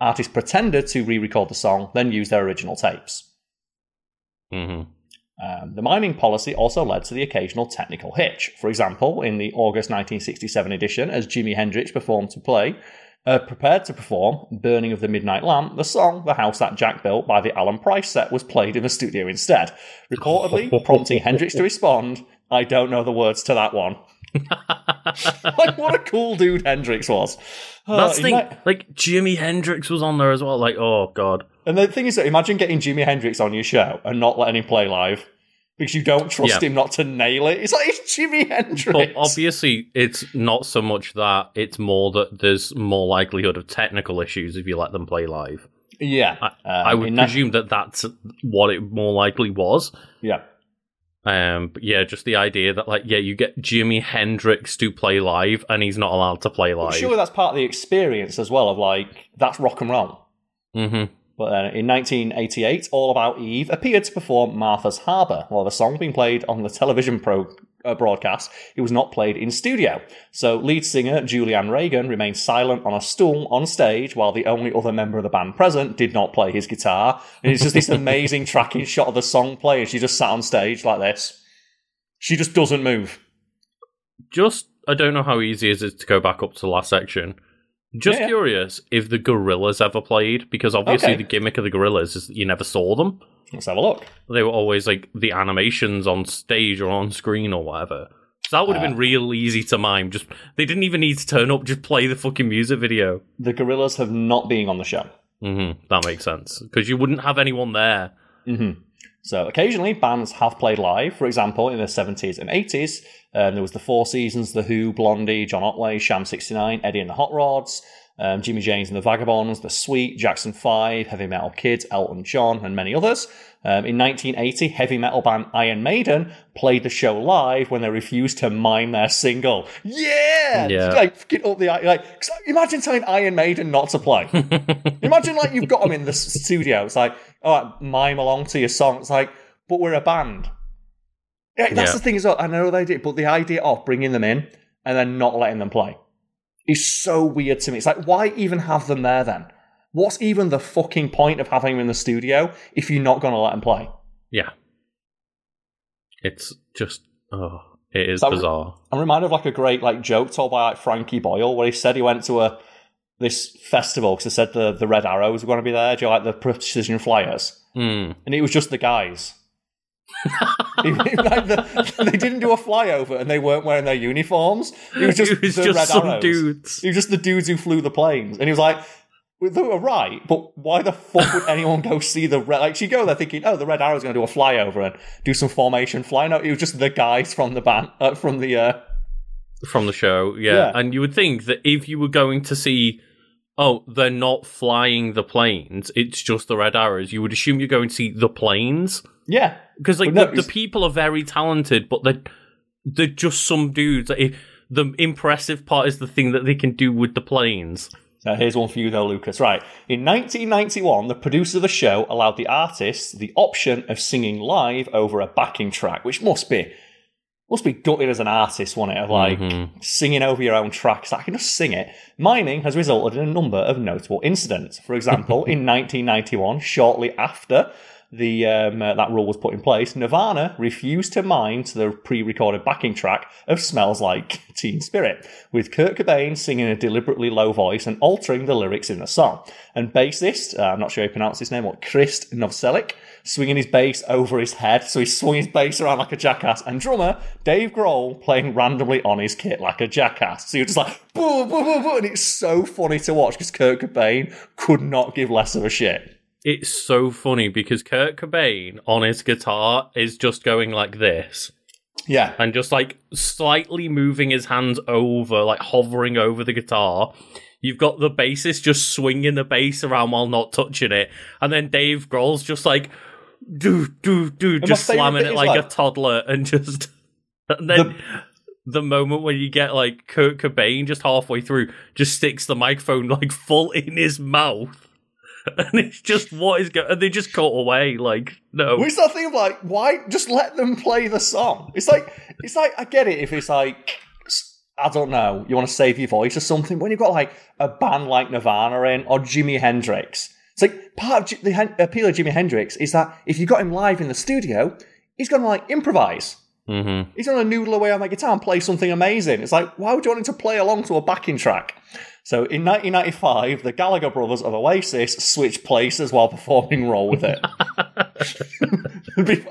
Speaker 2: artists pretended to re-record the song, then use their original tapes.
Speaker 1: hmm
Speaker 2: Um, the miming policy also led to the occasional technical hitch. For example, in the August 1967 edition, as Jimi Hendrix performed to play, uh, prepared to perform "Burning of the Midnight Lamp," the song "The House That Jack Built" by the Alan Price set was played in the studio instead, reportedly prompting Hendrix to respond, "I don't know the words to that one." like, what a cool dude Hendrix was. Uh,
Speaker 1: That's the thing.
Speaker 2: might-
Speaker 1: Like Jimi Hendrix was on there as well. Like, oh god.
Speaker 2: And the thing is that imagine getting Jimi Hendrix on your show and not letting him play live because you don't trust
Speaker 1: Yeah.
Speaker 2: him not to nail it. It's like it's Jimi Hendrix.
Speaker 1: But obviously, it's not so much that; it's more that there's more likelihood of technical issues if you let them play live.
Speaker 2: yeah,
Speaker 1: I,
Speaker 2: Um,
Speaker 1: I would
Speaker 2: in that-
Speaker 1: presume that that's what it more likely was.
Speaker 2: yeah,
Speaker 1: Um, but yeah, just the idea that like, yeah, you get Jimi Hendrix to play live, and he's not allowed to play
Speaker 2: But
Speaker 1: live.
Speaker 2: surely that's part of the experience as well. Of like that's rock and roll.
Speaker 1: hmm
Speaker 2: But uh, in 1988, All About Eve appeared to perform Martha's Harbour, while the song being played on the television pro uh, broadcast, it was not played in studio. So lead singer Julianne Regan remained silent on a stool on stage while the only other member of the band present did not play his guitar. And it's just this amazing tracking shot of the song playing. She just sat on stage like this. She just doesn't move.
Speaker 1: Just, I don't know how easy it is to go back up to the last section. Just
Speaker 2: Yeah, yeah.
Speaker 1: curious if the Gorillaz ever played, because obviously
Speaker 2: Okay.
Speaker 1: the gimmick of the Gorillaz is you never saw them.
Speaker 2: Let's have a look.
Speaker 1: They were always like the animations on stage or on screen or whatever. So that would have
Speaker 2: Uh,
Speaker 1: been real easy to mime. Just they didn't even need to turn up; just play the fucking music video.
Speaker 2: The Gorillaz have not been on the show.
Speaker 1: hmm That makes sense because you wouldn't have anyone there.
Speaker 2: hmm So occasionally bands have played live. For example, in the 70s and 80s, um, there was the Four Seasons, The Who, Blondie, John Otway, Sham 69, Eddie and the Hot Rods, um, Jimmy James and the Vagabonds, The Sweet, Jackson 5, Heavy Metal Kids, Elton John, and many others. Um, in 1980, heavy metal band Iron Maiden played the show live when they refused to mime their single. Yeah!
Speaker 1: Yeah.
Speaker 2: Like, fucking up the like. 'cause Imagine telling Iron Maiden not to play. Imagine like you've got them in the studio. It's like, all right, mime along to your song. It's like, but we're a band. Yeah, that's
Speaker 1: Yeah.
Speaker 2: the thing as well. I know they did, but the idea of bringing them in and then not letting them play is so weird to me. It's like, why even have them there then? What's even the fucking point of having him in the studio if you're not going to let him play?
Speaker 1: Yeah, it's just oh, it is
Speaker 2: So-
Speaker 1: bizarre.
Speaker 2: I'm reminded of like a great like joke told by like Frankie Boyle where he said he went to a this festival because they said the the Red Arrows were going to be there. Do you like the Precision Flyers?
Speaker 1: Hmm.
Speaker 2: and it was just the guys. like the, they didn't do a flyover and they weren't wearing their uniforms. It was just,
Speaker 1: it was
Speaker 2: the
Speaker 1: just
Speaker 2: Red
Speaker 1: some
Speaker 2: Arrows.
Speaker 1: dudes.
Speaker 2: It was just the dudes who flew the planes. And he was like, they were right, but why the fuck would anyone go see the red? Like, she go there thinking, oh, the Red Arrow's going to do a flyover and do some formation fly. No, it was just the guys from the band, uh, from the, uh,
Speaker 1: from the show. Yeah.
Speaker 2: Yeah.
Speaker 1: And you would think that if you were going to see, oh, they're not flying the planes, it's just the red arrows, you would assume you're going to see the planes.
Speaker 2: yeah.
Speaker 1: Because like
Speaker 2: no,
Speaker 1: the, the people are very talented, but they're, they're just some dudes. Like, the impressive part is the thing that they can do with the planes.
Speaker 2: Now, here's one for you, though, Lucas. Right. In 1991, the producer of the show allowed the artists the option of singing live over a backing track, which must be must be gutted as an artist, won't it? Of like
Speaker 1: Mhm.
Speaker 2: singing over your own tracks. I can just sing it. Miming has resulted in a number of notable incidents. For example, in 1991, shortly after the um, uh, that rule was put in place, Nirvana refused to to the pre-recorded backing track of "Smells Like Teen Spirit," with Kurt Cobain singing a deliberately low voice and altering the lyrics in the song. And bassist, uh, I'm not sure how you pronounce his name, what Chris Novoselic, swinging his bass over his head, so he swung his bass around like a jackass. And drummer Dave Grohl playing randomly on his kit like a jackass. So you're just like, boo, boo, boo, boo, and it's so funny to watch because Kurt Cobain could not give less of a shit.
Speaker 1: It's so funny because Kurt Cobain on his guitar is just going like this.
Speaker 2: Yeah,
Speaker 1: and just like slightly moving his hands over, like hovering over the guitar. You've got the bassist just swinging the bass around while not touching it, and then Dave Grohl's just like do do do, just slamming it like,
Speaker 2: like-
Speaker 1: a toddler, and just and then. The... moment when you get like Kurt Cobain just halfway through, just sticks the microphone like full in his mouth, and it's just what is going. And they just cut away. Like no,
Speaker 2: What's that thing of like, why just let them play the song? It's like, it's like, I get it if it's like, I don't know, you want to save your voice or something. When you've got like a band like Nirvana in or Jimi Hendrix, it's like part of J- the hen- appeal of Jimi Hendrix is that if you got him live in the studio, he's going to like improvise.
Speaker 1: hmm
Speaker 2: He's going to noodle away on the guitar and play something amazing. It's like, why would you want him to play along to a backing track? So in 1995, the Gallagher brothers of Oasis switched places while performing Roll With It.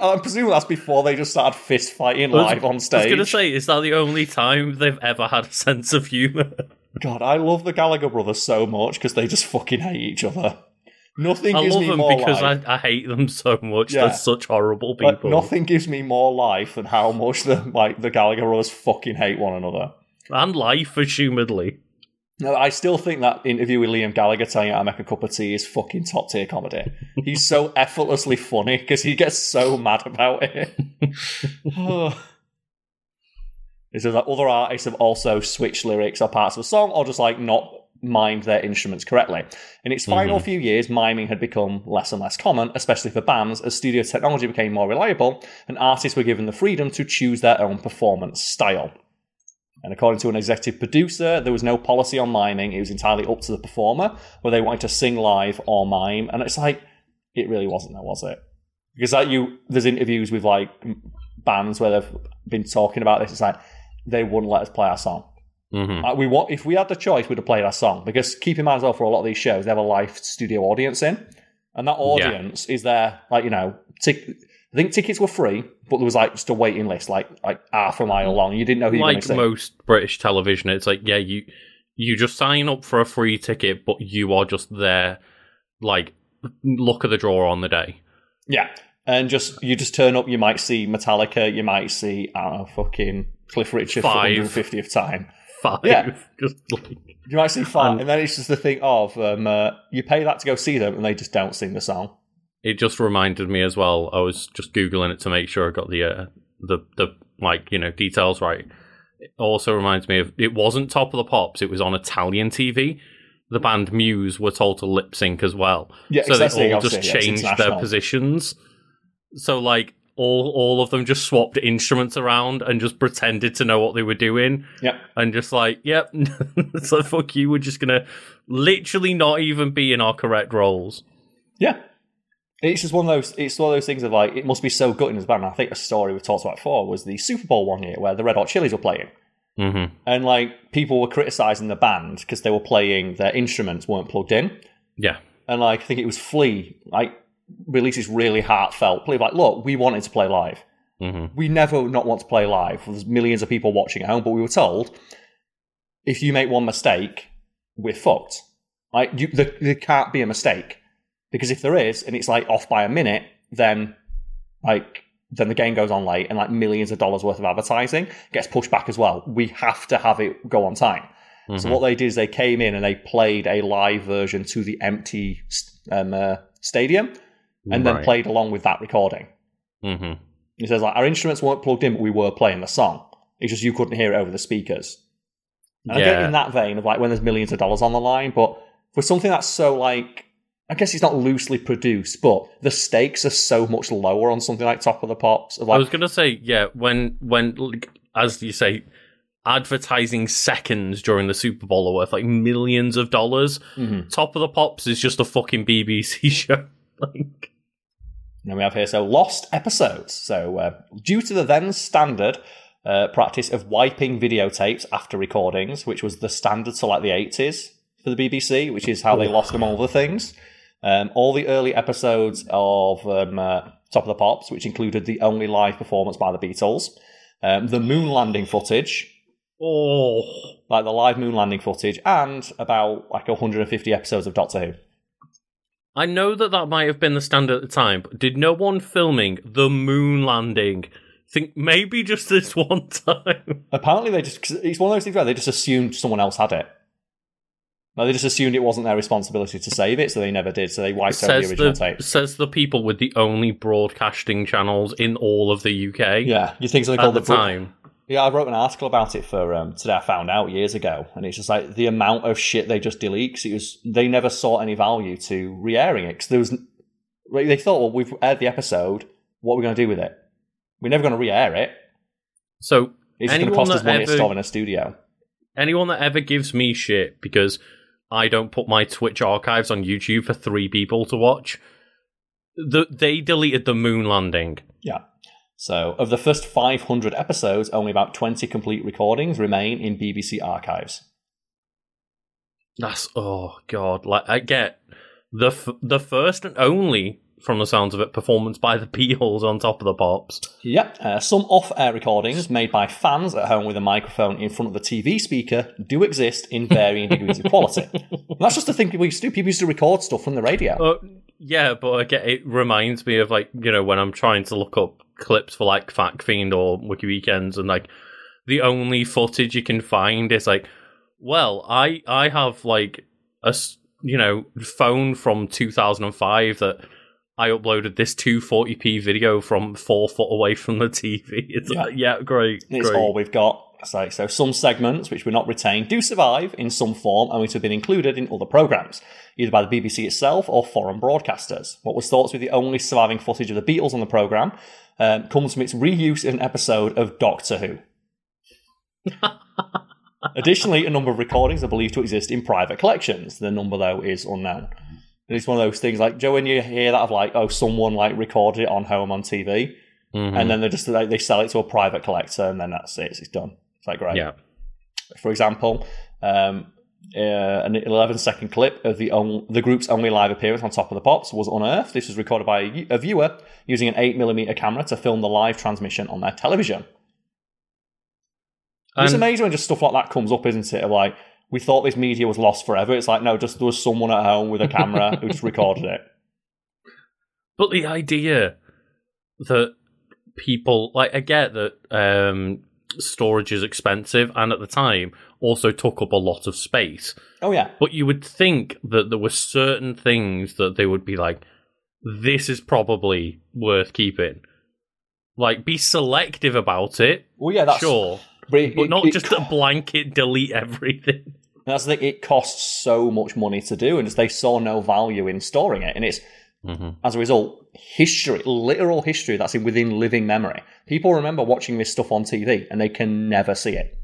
Speaker 2: I presume that's before they just started fist fighting live on stage.
Speaker 1: I was gonna say, is that the only time they've ever had a sense of humor?
Speaker 2: God, I love the Gallagher brothers so much because they just fucking hate each other. Nothing
Speaker 1: I
Speaker 2: gives
Speaker 1: love
Speaker 2: me
Speaker 1: them
Speaker 2: more
Speaker 1: because
Speaker 2: life.
Speaker 1: I, I hate them so much.
Speaker 2: Yeah.
Speaker 1: They're such horrible people.
Speaker 2: nothing gives me more life than how much the like the Gallagher brothers fucking hate one another.
Speaker 1: And life, assumedly.
Speaker 2: No, I still think that interview with Liam Gallagher telling you how to make a cup of tea is fucking top tier comedy. He's so effortlessly funny because he gets so mad about it. it's just like other artists have also switched lyrics or parts of a song, or just like not mimed their instruments correctly. In its final mm-hmm. few years, miming had become less and less common, especially for bands, as studio technology became more reliable and artists were given the freedom to choose their own performance style. And according to an executive producer, there was no policy on miming. It was entirely up to the performer whether they wanted to sing live or mime. And it's like, it really wasn't there, was it? Because like you, there's interviews with like bands where they've been talking about this. It's like they wouldn't let us play our song.
Speaker 1: hmm
Speaker 2: Like we want, if we had the choice, we'd have played our song. Because keep in mind as well, for a lot of these shows, they have a live studio audience in, and that audience is there. Like you know, tic- I think tickets were free, but there was like just a waiting list, like like half a mile long. You didn't know who you were going
Speaker 1: Like
Speaker 2: to see.
Speaker 1: most British television, it's like yeah, you you just sign up for a free ticket, but you are just there, like look at the draw on the day.
Speaker 2: Yeah, and just you just turn up. You might see Metallica. You might see I fucking Cliff Richard
Speaker 1: Five.
Speaker 2: for the 150th time.
Speaker 1: Five,
Speaker 2: Yeah.
Speaker 1: just like
Speaker 2: You might see five,
Speaker 1: And-
Speaker 2: and then it's just the thing of um, uh, you pay that to go see them, and they just don't sing the song.
Speaker 1: It just reminded me as well. I was just googling it to make sure I got the uh, the the like you know details right. It also reminds me of it wasn't Top of the Pops. It was on Italian TV. The band Muse were told to lip sync as well,
Speaker 2: Yeah,
Speaker 1: so
Speaker 2: exactly,
Speaker 1: they all just
Speaker 2: yeah,
Speaker 1: changed their positions. So like all all of them just swapped instruments around and just pretended to know what they were doing,
Speaker 2: Yep.
Speaker 1: and just like yep, so fuck you. We're just gonna literally not even be in our correct roles.
Speaker 2: Yeah. It's just one of those. It's one of those things of like it must be so gutting as a band. I think a story we've talked about before was the Super Bowl one year where the Red Hot Chilies were playing,
Speaker 1: hmm
Speaker 2: and like people were criticizing the band because they were playing their instruments weren't plugged in,
Speaker 1: Yeah.
Speaker 2: and like I think it was Flea like releases really heartfelt plea like, look, we wanted to play live.
Speaker 1: hmm
Speaker 2: We never not want to play live. There's millions of people watching at home, but we were told if you make one mistake, we're fucked. Like you, there, there can't be a mistake because if there is, and it's like off by a minute, then like then the game goes on late, and like millions of dollars worth of advertising gets pushed back as well. We have to have it go on time. So
Speaker 1: Mhm.
Speaker 2: what they did is they came in and they played a live version to the empty um, uh, stadium, and then played along with that recording.
Speaker 1: hmm
Speaker 2: He says like our instruments weren't plugged in, but we were playing the song. It's just you couldn't hear it over the speakers. And I get in that vein of like when there's millions of dollars on the line, but for something that's so like I guess it's not loosely produced, but the stakes are so much lower on something like Top of the Pops. Of
Speaker 1: I was gonna say, yeah, when when like, as you say, advertising seconds during the Super Bowl are worth like millions of dollars.
Speaker 2: Mhm.
Speaker 1: Top of the Pops is just a fucking BBC show. like,
Speaker 2: And we have here so lost episodes. So uh, due to the then standard uh, practice of wiping videotapes after recordings, which was the standard to like the eighties for the BBC, which is how they lost them all the things. Um, all the early episodes of um, uh, Top of the Pops, which included the only live performance by the Beatles, um, the moon landing footage,
Speaker 1: oh,
Speaker 2: like the live moon landing footage, and about like 150 episodes of Doctor Who.
Speaker 1: I know that that might have been the standard at the time, but did no one filming the moon landing think maybe just this one time?
Speaker 2: Apparently, they just 'cause it's one of those things where they just assumed someone else had it. Like, they just assumed it wasn't their responsibility to save it, so they never did. So they wiped out the original
Speaker 1: the
Speaker 2: tapes.
Speaker 1: says the people with the only broadcasting channels in all of the UK
Speaker 2: Yeah, you think something called
Speaker 1: the
Speaker 2: the Bro-
Speaker 1: time.
Speaker 2: Yeah, I wrote an article about it for um, today. I found out years ago, and it's just like the amount of shit they just delete. 'cause it was they never saw any value to re-airing it because there was they thought, well, we've aired the episode. What are we going to do with it? We're never going to re-air it.
Speaker 1: So
Speaker 2: It's going to cost us money to
Speaker 1: ever-
Speaker 2: store in a studio.
Speaker 1: anyone that ever gives me shit because I don't put my Twitch archives on YouTube for three people to watch, the, they deleted the moon landing.
Speaker 2: Yeah. So, of the first 500 episodes, only about 20 complete recordings remain in BBC archives.
Speaker 1: That's oh god! Like I get the f- the first and only, from the sounds of it, performance by the Beatles on top of the pops.
Speaker 2: Yep. Uh, some off air recordings made by fans at home with a microphone in front of the TV speaker do exist in varying degrees of quality. And that's just the thing people used to do. People used to record stuff from the radio.
Speaker 1: Uh, yeah, but I get it reminds me of like you know when I'm trying to look up clips for like Fact Fiend or Wiki Weekends, and like the only footage you can find is like, well, I I have like a you know phone from 2005 that I uploaded this 240p video from four foot away from the TV. It's
Speaker 2: Yeah.
Speaker 1: like, yeah, great,
Speaker 2: it's
Speaker 1: great.
Speaker 2: all we've got. So, so some segments which were not retained do survive in some form and which have been included in other programmes, either by the BBC itself or foreign broadcasters. What was thought to be the only surviving footage of the Beatles on the programme um, comes from its reuse in an episode of Doctor Who. Additionally, a number of recordings are believed to exist in private collections. The number, though, is unknown. And it's one of those things like Joe, when you hear that of like, oh, someone like recorded it on home on TV,
Speaker 1: Mhm.
Speaker 2: and then they just like, they sell it to a private collector, and then that's it. It's done. It's like great.
Speaker 1: yeah.
Speaker 2: For example, um, uh, an 11 second clip of the on- the group's only live appearance on Top of the Pops was unearthed. This was recorded by a, a viewer using an 8mm camera to film the live transmission on their television. it's amazing when just stuff like that comes up, isn't it? Like, we thought this media was lost forever. It's like, no, just there was someone at home with a camera who just recorded it.
Speaker 1: But the idea that people like I get that um, storage is expensive and at the time also took up a lot of space.
Speaker 2: Oh, yeah.
Speaker 1: But you would think that there were certain things that they would be like, this is probably worth keeping. Like, be selective about it,
Speaker 2: Well, yeah, that's
Speaker 1: sure,
Speaker 2: But, it-
Speaker 1: but not
Speaker 2: it
Speaker 1: just
Speaker 2: co-
Speaker 1: a blanket delete everything.
Speaker 2: That's the thing. It costs so much money to do, and they saw no value in storing it. And it's
Speaker 1: Mm-hmm.
Speaker 2: as a result history, literal history that's in within living memory. People remember watching this stuff on TV, and they can never see it.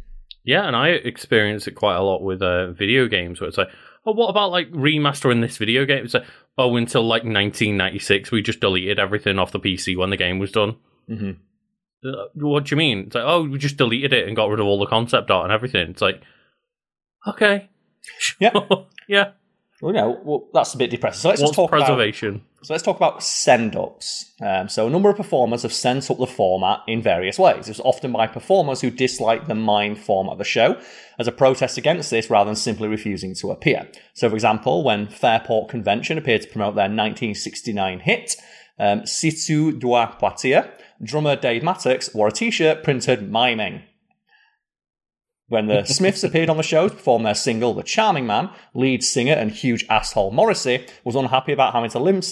Speaker 1: Yeah, and I experience it quite a lot with uh, video games where it's like, oh, what about like remastering this video game? It's like, oh, until like 1996, we just deleted everything off the PC when the game was done.
Speaker 2: hmm
Speaker 1: Uh, What do you mean? It's like, oh, we just deleted it and got rid of all the concept art and everything. It's like, okay.
Speaker 2: Yeah.
Speaker 1: yeah.
Speaker 2: Well, no, well, that's a bit depressing. So let's
Speaker 1: What's
Speaker 2: talk about? So let's talk about send ups. Um, so a number of performers have sent up the format in various ways. It's often by performers who dislike the mime format of the show as a protest against this rather than simply refusing to appear. So for example, when Fairport Convention appeared to promote their 1969 hit, um, Si tu dois partir, drummer Dave Mattacks wore a t-shirt printed miming. When the Smiths appeared on the show to perform their single The Charming Man, lead singer and huge asshole Morrissey was unhappy about having to lip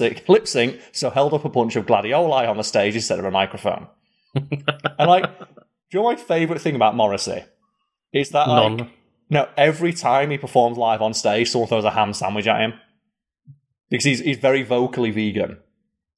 Speaker 2: sync, so held up a bunch of gladioli on the stage instead of a microphone. and like, do you know my favourite thing about Morrissey? Is that like,
Speaker 1: None.
Speaker 2: no, every time he performs live on stage, someone throws a ham sandwich at him. Because he's, he's very vocally vegan.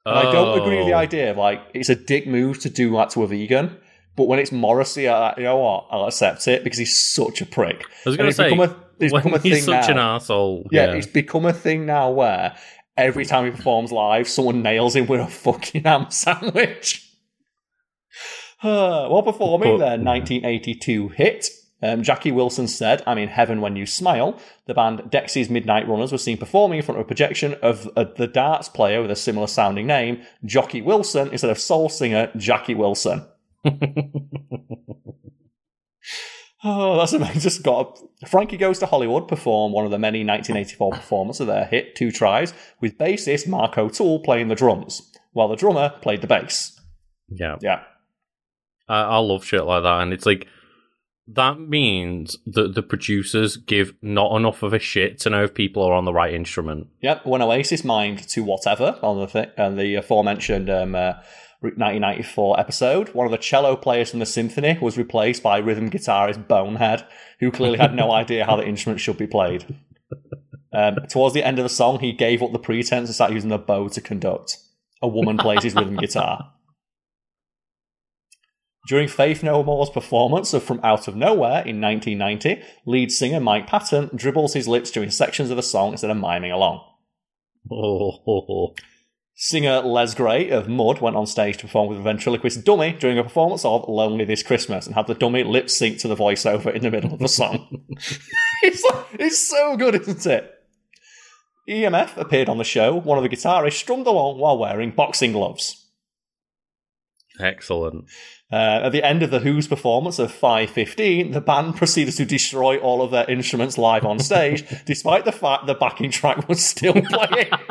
Speaker 2: And I don't agree with the
Speaker 1: Oh.
Speaker 2: idea of like it's a dick move to do that to a vegan. But when it's Morrissey, I, you know what? I'll accept it because he's such a prick.
Speaker 1: I was going to say,
Speaker 2: become a, it's become a
Speaker 1: he's
Speaker 2: thing
Speaker 1: such
Speaker 2: now.
Speaker 1: an asshole.
Speaker 2: yeah,
Speaker 1: Yeah.
Speaker 2: it's become a thing now where every time he performs live, someone nails him with a fucking ham sandwich. While performing their 1982 hit, um, Jackie Wilson said, I'm in heaven when you smile. The band Dexy's Midnight Runners was seen performing in front of a projection of uh, the darts player with a similar sounding name, Jockey Wilson, instead of soul singer Jackie Wilson. Oh, that's amazing. Just got Frankie Goes to Hollywood perform one of the many 1984 performances of their hit Two Tribes with bassist Mark O'Toole playing the drums, while the drummer played the bass.
Speaker 1: yeah.
Speaker 2: Yeah.
Speaker 1: I, I love shit like that, and it's like that means that the producers give not enough of a shit to know if people are on the right instrument.
Speaker 2: Yep. When Oasis mimed to whatever on the th- on the aforementioned um, uh, 1994 episode, one of the cello players from the symphony was replaced by rhythm guitarist Bonehead, who clearly had no idea how the instrument should be played. Um, towards the end of the song, he gave up the pretense and started using the bow to conduct. A woman plays his rhythm guitar. During Faith No More's performance of From Out of Nowhere in 1990, lead singer Mike Patton dribbles his lips during sections of the song instead of miming along.
Speaker 1: Oh,
Speaker 2: Singer Les Gray of Mud went on stage to perform with a ventriloquist dummy during a performance of Lonely This Christmas and had the dummy lip sync to the voiceover in the middle of the song. it's, like, it's so good, isn't it? EMF appeared on the show. One of the guitarists strummed along while wearing boxing gloves.
Speaker 1: excellent.
Speaker 2: Uh, at the end of the Who's performance of 5.15, the band proceeded to destroy all of their instruments live on stage, despite the fact the backing track was still playing.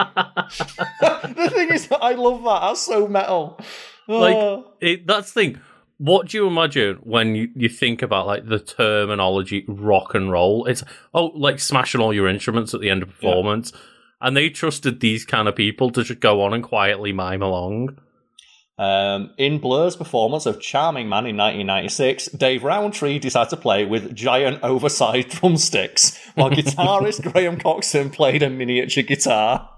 Speaker 2: the thing is, I love that. That's so metal.
Speaker 1: Like
Speaker 2: Oh.
Speaker 1: it, that's the thing. What do you imagine when you, you think about like the terminology rock and roll? It's oh, like smashing all your instruments at the end of performance, and they trusted these kind of people to just go on and quietly mime along.
Speaker 2: Um, in Blur's performance of Charmless Man in 1996, Dave Rowntree decided to play with giant oversized drumsticks, while guitarist Graham Coxon played a miniature guitar.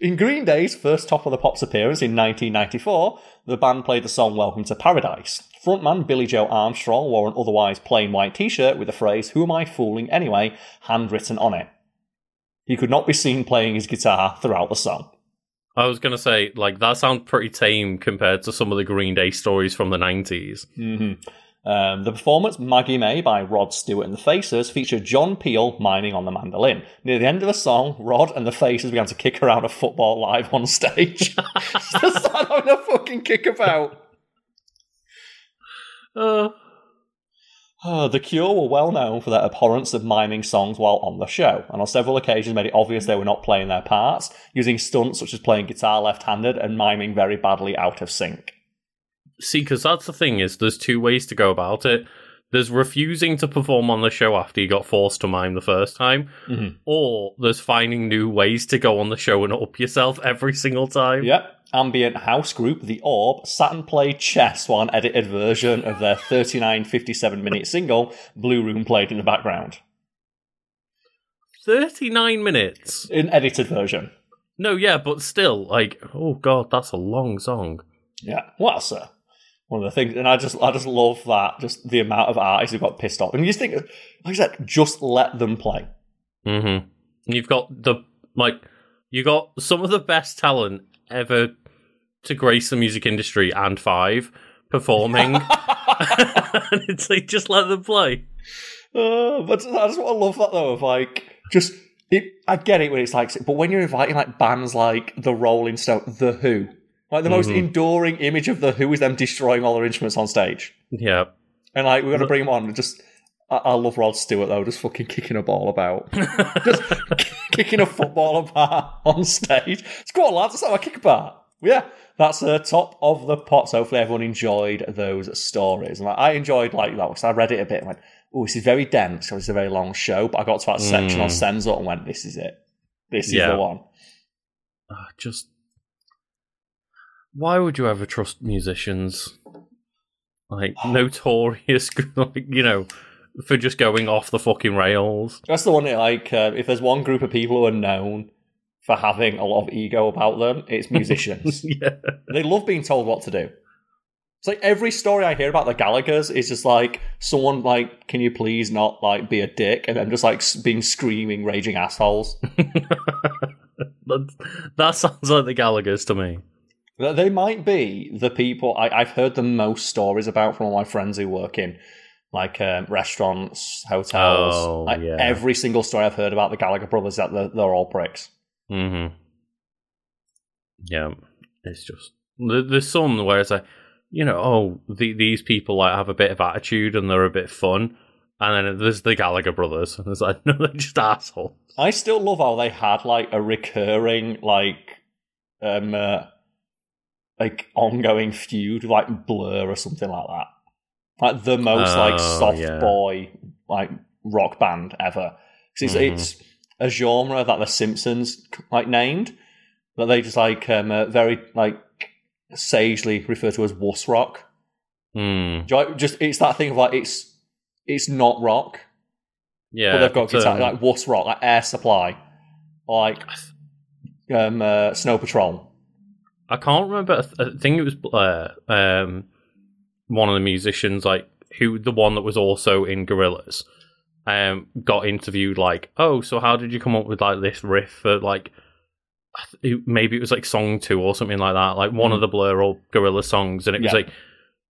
Speaker 2: in Green Day's first Top of the Pops appearance in 1994, the band played the song Welcome to Paradise. Frontman Billie Joe Armstrong wore an otherwise plain white t shirt with the phrase, Who am I fooling anyway? handwritten on it. He could not be seen playing his guitar throughout the song.
Speaker 1: I was gonna say, like that sounds pretty tame compared to some of the Green Day stories from the nineties.
Speaker 2: Mm-hmm. Um, the performance Maggie May by Rod Stewart and the Faces featured John Peel miming on the mandolin. Near the end of the song, Rod and the Faces began to kick around a football live on stage. Just having a fucking kickabout.
Speaker 1: Uh,
Speaker 2: Uh, the Cure were well known for their abhorrence of miming songs while on the show, and on several occasions made it obvious they were not playing their parts, using stunts such as playing guitar left-handed and miming very badly out of sync.
Speaker 1: see, because that's the thing is, there's two ways to go about it. There's refusing to perform on the show after you got forced to mime the first time,
Speaker 2: Mhm.
Speaker 1: or there's finding new ways to go on the show and up yourself every single time.
Speaker 2: Yep. Ambient house group The Orb sat and played chess while an edited version of their 39 57 minute single, Blue Room, played in the background.
Speaker 1: 39 minutes.
Speaker 2: An edited version.
Speaker 1: No, yeah, but still, like, oh god, that's a long song.
Speaker 2: Yeah. Well, sir. One of the things, and I just, I just love that, just the amount of artists who got pissed off. And you just think, like I said, just let them play.
Speaker 1: Mm-hmm. You've got the like, you got some of the best talent ever to grace the music industry and five performing, and it's like just let them play.
Speaker 2: Uh, but I just want to love that though. Of like, just it, I get it when it's like, but when you're inviting like bands like the Rolling Stone, the Who, like the most
Speaker 1: Mhm.
Speaker 2: enduring image of the Who is them destroying all their instruments on stage,
Speaker 1: Yeah,
Speaker 2: and like we're gonna bring them on. and Just, I, I love Rod Stewart though, just fucking kicking a ball about, just kicking a football apart on stage. It's quite lads. That's how I kick apart. Yeah, that's the top of the pots. Hopefully, everyone enjoyed those stories, and like, I enjoyed like that because I read it a bit and went, "Oh, this is very dense it's a very long show." But I got to that section on
Speaker 1: Mm.
Speaker 2: Senzo and went, "This is it. This is
Speaker 1: Yeah.
Speaker 2: the one."
Speaker 1: Ah, just why would you ever trust musicians? Like notorious, like you know, for just going off the fucking rails.
Speaker 2: That's the one. That, like, uh, if there's one group of people who are known for having a lot of ego about them, it's musicians.
Speaker 1: yeah,
Speaker 2: they love being told what to do. It's like every story I hear about the Gallagher's is just like someone like, "Can you please not like be a dick?" and then just like being screaming, raging assholes.
Speaker 1: that, that sounds like the Gallagher's to me.
Speaker 2: They might be the people I, I've heard the most stories about from all my friends who work in like um, restaurants, hotels.
Speaker 1: Oh,
Speaker 2: like,
Speaker 1: yeah.
Speaker 2: Every single story I've heard about the Gallagher brothers that they're, they're all pricks.
Speaker 1: Mm-hmm. Yeah, it's just there- there's some where it's like, you know, oh, the, these people like have a bit of attitude and they're a bit fun, and then there's the Gallagher brothers, and it's like, no, they're just assholes.
Speaker 2: I still love how they had like a recurring like um uh, like ongoing feud like Blur or something like that. Like the most like
Speaker 1: Oh,
Speaker 2: soft
Speaker 1: yeah.
Speaker 2: boy like rock band ever. 'Cause It's,
Speaker 1: Mhm.
Speaker 2: it's a genre that the Simpsons like named that they just like um uh, very like sagely refer to as wuss rock. Like- Just it's that thing of like it's it's not rock,
Speaker 1: Yeah,
Speaker 2: but they've got guitar,
Speaker 1: um,
Speaker 2: like Wuss Rock, like Air Supply, like um, uh, Snow Patrol.
Speaker 1: I can't remember. I think it was uh, um, one of the musicians, like who the one that was also in Gorillaz, um, got interviewed. Like, oh, so how did you come up with like this riff for like? I th- it- Maybe it was like song two or something like that, like one of the Blur or Gorillaz songs, and it was
Speaker 2: Yeah.
Speaker 1: like,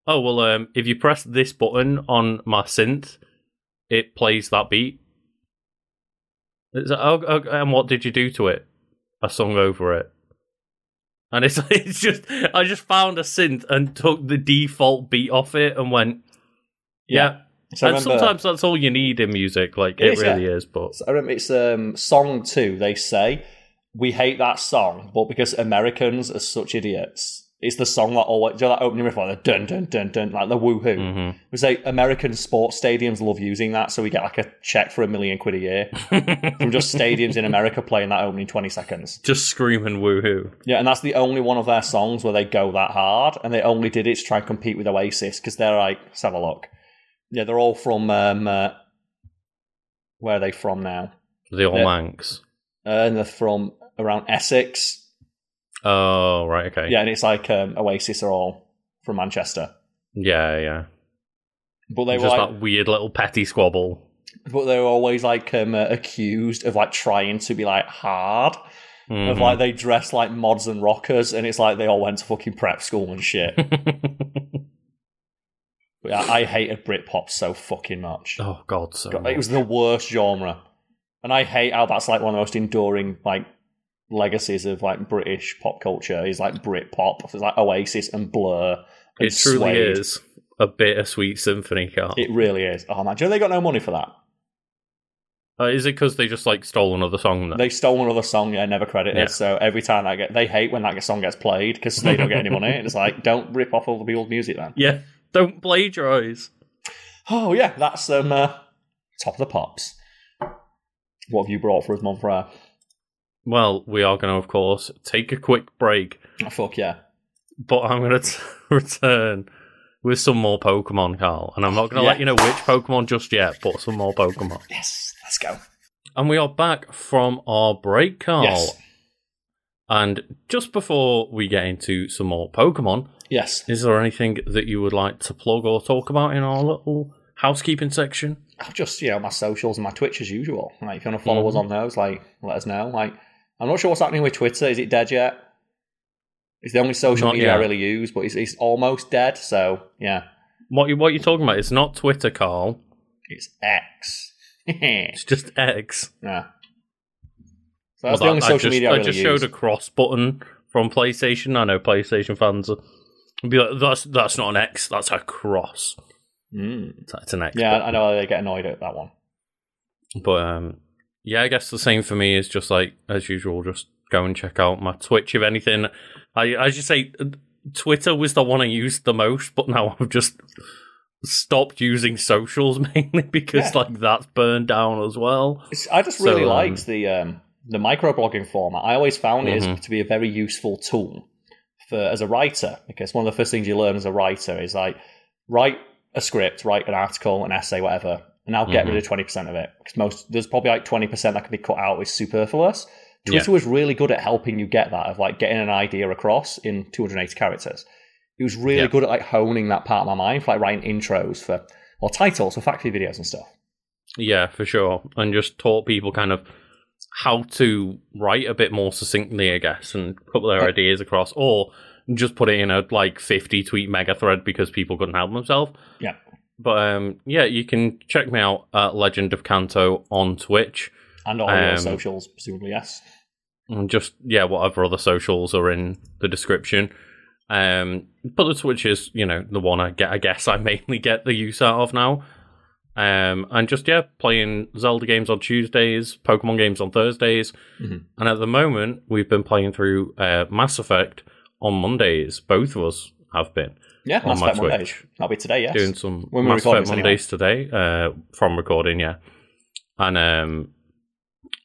Speaker 1: oh well, um, if you press this button on my synth, it plays that beat. It's like, oh, oh, and what did you do to it? I sung over it. And it's it's just I just found a synth and took the default beat off it and went yeah.
Speaker 2: So
Speaker 1: and
Speaker 2: remember,
Speaker 1: sometimes that's all you need in music, like
Speaker 2: It is,
Speaker 1: really is. But
Speaker 2: I remember it's um, song two. They say we hate that song, but because Americans are such idiots, It's the song that always, you know, that opening riff, like the dun dun dun dun, like the woohoo.
Speaker 1: hmm
Speaker 2: We say American sports stadiums love using that, so we get like a check for a million quid a year from just stadiums in America playing that opening 20 seconds.
Speaker 1: Just screaming woohoo.
Speaker 2: Yeah, and that's the only one of their songs where they go that hard, and they only did it to try and compete with Oasis because they're like, let's have a look. Yeah, they're all from, um, uh, where are they from now?
Speaker 1: The All Manx.
Speaker 2: Uh, and they're from around Essex.
Speaker 1: Oh, right, okay.
Speaker 2: Yeah, and it's like um, Oasis are all from Manchester.
Speaker 1: Yeah, yeah.
Speaker 2: But they were
Speaker 1: Just
Speaker 2: like,
Speaker 1: that weird little petty squabble.
Speaker 2: but they were always like um, uh, accused of like trying to be like hard. Of
Speaker 1: Mhm.
Speaker 2: like they dress like mods and rockers, and it's like they all went to fucking prep school and shit. But yeah, I hated Britpop so fucking much.
Speaker 1: oh, God, so
Speaker 2: God, It was the worst genre, and I hate how that's like one of the most enduring like legacies of like British pop culture. Is like Britpop. It's like Oasis and Blur. And
Speaker 1: It truly
Speaker 2: Suede.
Speaker 1: is a bittersweet symphony car.
Speaker 2: It really is. Oh man, do you know they got no money for that?
Speaker 1: Uh, is it because they just like stole another song? Then?
Speaker 2: They stole another song, yeah, never credited.
Speaker 1: Yeah.
Speaker 2: So every time I get, they hate when that song gets played because they don't get any money. And It's like, don't rip off all the people's music then.
Speaker 1: Yeah, don't plagiarize.
Speaker 2: Oh yeah, that's um uh, top of the pops. What have you brought for us, Monfrere?
Speaker 1: Well, we are going to, of course, take a quick break,
Speaker 2: Oh, fuck yeah.
Speaker 1: but I'm going to return with some more Pokemon, Karl. And I'm not going to
Speaker 2: Yeah.
Speaker 1: let you know which Pokemon just yet, but some more Pokemon.
Speaker 2: Yes, let's go.
Speaker 1: And we are back from our break, Karl.
Speaker 2: Yes.
Speaker 1: And just before we get into some more Pokemon,
Speaker 2: Yes.
Speaker 1: is there anything that you would like to plug or talk about in our little housekeeping section?
Speaker 2: Just, you know, my socials and my Twitch as usual. Like, if you want to follow mm-hmm. us on those, like, let us know. Like, I'm not sure what's happening with Twitter. Is it dead yet? It's the only social
Speaker 1: Not
Speaker 2: media I really use, but it's, it's almost dead. So, yeah,
Speaker 1: What you what you talking about? It's not Twitter, Karl.
Speaker 2: it's X.
Speaker 1: It's just X. Yeah.
Speaker 2: So that's
Speaker 1: Well,
Speaker 2: the only
Speaker 1: that- I
Speaker 2: social
Speaker 1: just,
Speaker 2: media I,
Speaker 1: I
Speaker 2: really
Speaker 1: just
Speaker 2: use.
Speaker 1: showed a cross button from PlayStation. I know PlayStation fans will be like, "That's that's not an X. That's a cross.
Speaker 2: Mm.
Speaker 1: That's an X."
Speaker 2: Yeah, I know they get annoyed at that one.
Speaker 1: But um, yeah, I guess the same for me is just like as usual, just go and check out my Twitch. If anything, I I just say uh, Twitter was the one I used the most, but now I've just stopped using socials mainly because
Speaker 2: Yeah.
Speaker 1: like that's burned down as well.
Speaker 2: It's, I just really
Speaker 1: So, um,
Speaker 2: liked the um, the microblogging format. I always found it
Speaker 1: Mhm.
Speaker 2: as, to be a very useful tool for as a writer because one of the first things you learn as a writer is like write a script, write an article, an essay, whatever, and I'll get
Speaker 1: Mhm.
Speaker 2: rid of twenty percent of it because most there's probably like twenty percent that can be cut out is superfluous.
Speaker 1: Yeah.
Speaker 2: Twitter was really good at helping you get that of like getting an idea across in 280 characters. He was really
Speaker 1: Yeah.
Speaker 2: good at like honing that part of my mind for like writing intros for or titles for factory videos and stuff.
Speaker 1: Yeah, for sure. And just taught people kind of how to write a bit more succinctly, I guess, and put their
Speaker 2: Yeah.
Speaker 1: ideas across, or just put it in a like 50 tweet mega thread because people couldn't help themselves.
Speaker 2: Yeah.
Speaker 1: But um, yeah, you can check me out at Legend of Kanto on Twitch.
Speaker 2: And all your
Speaker 1: Um,
Speaker 2: socials, presumably, yes.
Speaker 1: And just, yeah, whatever other socials are in the description. Um, but the Twitch is, you know, the one I get, I guess I mainly get the use out of now. Um, and just, yeah, playing Zelda games on Tuesdays, Pokemon games on Thursdays.
Speaker 2: Mhm.
Speaker 1: And at the moment, we've been playing through uh, Mass Effect on Mondays. Both of us have been
Speaker 2: Yeah,
Speaker 1: on my
Speaker 2: Effect
Speaker 1: Twitch.
Speaker 2: Mondays. That'll be today, yes.
Speaker 1: doing some
Speaker 2: When
Speaker 1: Mass Effect Mondays today uh, from recording, yeah. And um,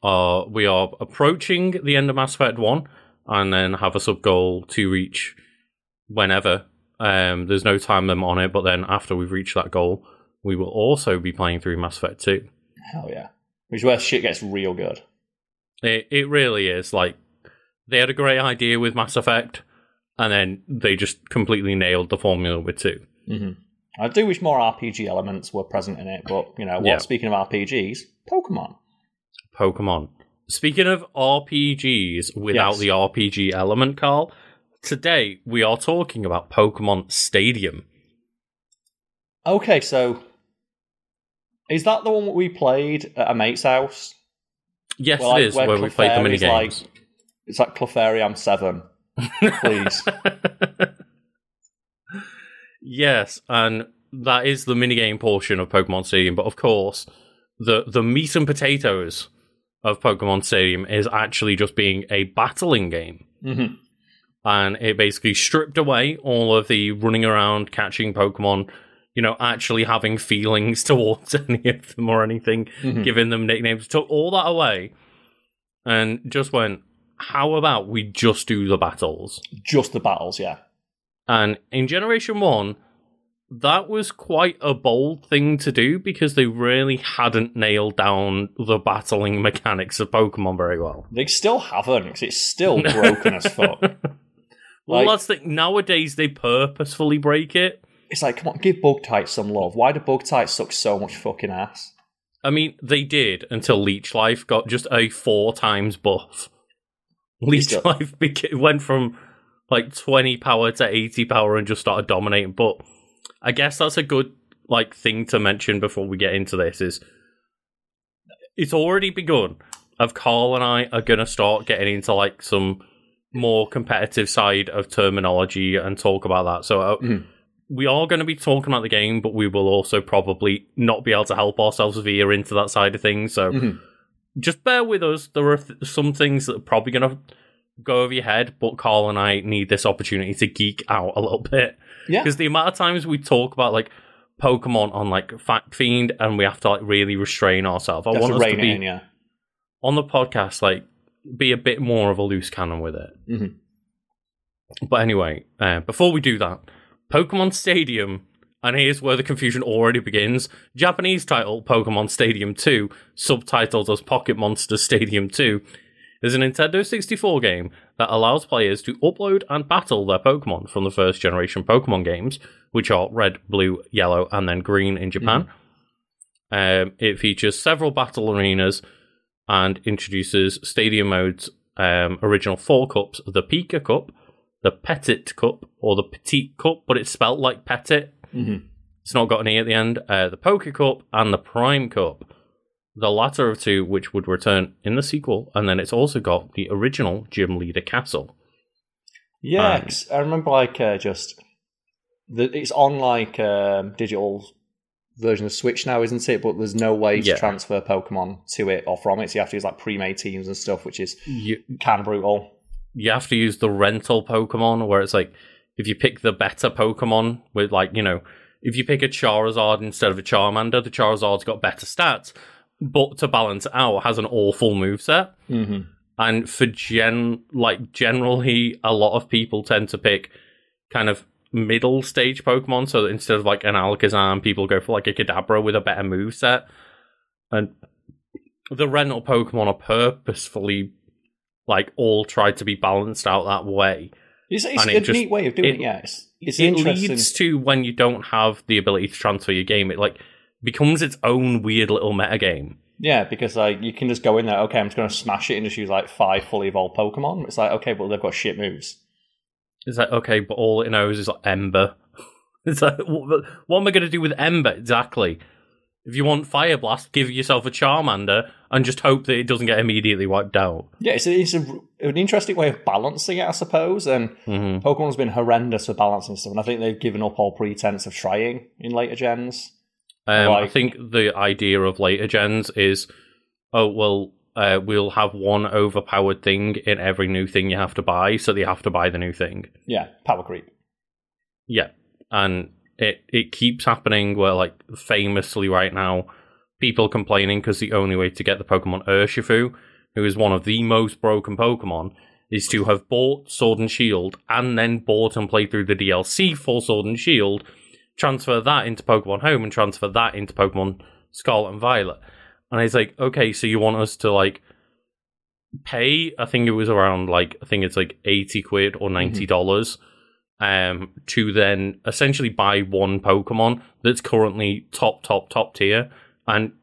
Speaker 1: uh, we are approaching the end of Mass Effect 1 and then have a sub goal to reach whenever. Um, there's no time limit on it, but then after we've reached that goal, we will also be playing through Mass Effect 2.
Speaker 2: Hell yeah. Which is where shit gets real good.
Speaker 1: It, it really is. Like, they had a great idea with Mass Effect, and then they just completely nailed the formula with 2.
Speaker 2: hmm I do wish more RPG elements were present in it, but, you know, what?
Speaker 1: Yeah.
Speaker 2: Speaking of RPGs, Pokemon.
Speaker 1: Pokemon. Speaking of RPGs without
Speaker 2: Yes.
Speaker 1: the RPG element, Karl, today we are talking about Pokemon Stadium.
Speaker 2: Okay, so is that the one that we played at a mate's house?
Speaker 1: Yes,
Speaker 2: Well,
Speaker 1: it
Speaker 2: like,
Speaker 1: is
Speaker 2: where
Speaker 1: where we played the mini games.
Speaker 2: like- It's like Clefairy 7. Please.
Speaker 1: yes, and that is the minigame portion of Pokemon Stadium, but of course, the the meat and potatoes of Pokemon Stadium is actually just being a battling game.
Speaker 2: hmm
Speaker 1: and it basically stripped away all of the running around catching Pokemon, you know, actually having feelings towards any of them or anything,
Speaker 2: Mhm.
Speaker 1: giving them nicknames, took all that away, and just went, how about we just do the battles?
Speaker 2: Just the battles, yeah.
Speaker 1: And in Generation 1, that was quite a bold thing to do because they really hadn't nailed down the battling mechanics of Pokemon very well.
Speaker 2: They still haven't, 'cause it's still broken as fuck.
Speaker 1: Well,
Speaker 2: Like-
Speaker 1: that's the nowadays they purposefully break it.
Speaker 2: It's like, come on, give bug types some love. Why do bug types suck so much fucking ass?
Speaker 1: I mean, they did until Leech Life got just a four times buff.
Speaker 2: Still-
Speaker 1: Life beca- went from like 20 power to 80 power and just started dominating. But I guess that's a good like thing to mention before we get into this is it's already begun. Of Karl and I are gonna start getting into like some more competitive side of terminology and talk about that. So uh,
Speaker 2: Mhm.
Speaker 1: we are going to be talking about the game, but we will also probably not be able to help ourselves veer into that side of things. So
Speaker 2: Mhm.
Speaker 1: Just bear with us. There are th- some things that are probably going to go over your head, but Karl and I need this opportunity to geek out a little bit
Speaker 2: Yeah.
Speaker 1: because the amount of times we talk about like Pokemon on like Fact Fiend and we have to like really restrain ourselves. I
Speaker 2: Just
Speaker 1: want us to be
Speaker 2: in, yeah.
Speaker 1: on the podcast like be a bit more of a loose cannon with it.
Speaker 2: Mhm.
Speaker 1: But anyway, uh, before we do that, Pokemon Stadium, and here's where the confusion already begins. Japanese title Pokemon Stadium 2, subtitled as Pocket Monsters Stadium 2, is a Nintendo 64 game that allows players to upload and battle their Pokemon from the first generation Pokemon games, which are red, blue, yellow, and then green in Japan. Um, it features several battle arenas and introduces stadium modes, um, original four cups, the Pika Cup, the Petit Cup, or the Petite Cup, but it's spelt like Petit.
Speaker 2: Mhm.
Speaker 1: It's not got an E at the end. Uh, the Poker Cup and the Prime Cup. The latter of two, which would return in the sequel, and then it's also got the original Gym Leader Castle.
Speaker 2: Yeah,
Speaker 1: Um,
Speaker 2: I remember like uh, just the, it's on like um, digital version of Switch now, isn't it? But there's no way
Speaker 1: Yeah.
Speaker 2: to transfer Pokemon to it or from it. So you have to use like pre-made teams and stuff, which is
Speaker 1: You,
Speaker 2: kind of brutal.
Speaker 1: you have to use the rental Pokemon, where it's like if you pick the better Pokemon with like you know if you pick a Charizard instead of a Charmander, the Charizard's got better stats, but to balance out, has an awful moveset.
Speaker 2: Mm-hmm.
Speaker 1: And for gen like generally, a lot of people tend to pick kind of middle stage Pokemon. So that instead of like an Alakazam, people go for like a Kadabra with a better moveset. And the rental Pokemon are purposefully like all tried to be balanced out that way.
Speaker 2: It's, it's
Speaker 1: And
Speaker 2: a
Speaker 1: it just-
Speaker 2: neat way of doing
Speaker 1: it-
Speaker 2: it. Yeah, it's, it's
Speaker 1: it leads to when you don't have the ability to transfer your game, it like becomes its own weird little meta game.
Speaker 2: Yeah, because like you can just go in there. Okay, I'm just going to smash it and just use like five fully evolved Pokemon. It's like okay, but they've got shit moves.
Speaker 1: It's like, okay, but all it knows is like Ember. It's like, what, what am I going to do with Ember exactly? If you want Fire Blast, give yourself a Charmander and just hope that it doesn't get immediately wiped out.
Speaker 2: Yeah, it's, it's a, an interesting way of balancing it, I suppose. And
Speaker 1: hmm
Speaker 2: Pokemon's been horrendous for balancing stuff, and I think they've given up all pretense of trying in later gens.
Speaker 1: Um, I think the idea of later gens is, oh well, uh, we'll have one overpowered thing in every new thing you have to buy, so they have to buy the new thing.
Speaker 2: Yeah, power creep.
Speaker 1: Yeah, and it it keeps happening. Where like famously right now, people complaining because the only way to get the Pokemon Urshifu, who is one of the most broken Pokemon, is to have bought Sword and Shield and then bought and played through the DLC for Sword and Shield, transfer that into Pokemon Home and transfer that into Pokemon Scarlet and Violet. And it's like, okay, so you want us to like pay? I think it was around like I think it's like eighty quid or mm-hmm. ninety dollars um, to then essentially buy one Pokemon that's currently top, top, top tier, and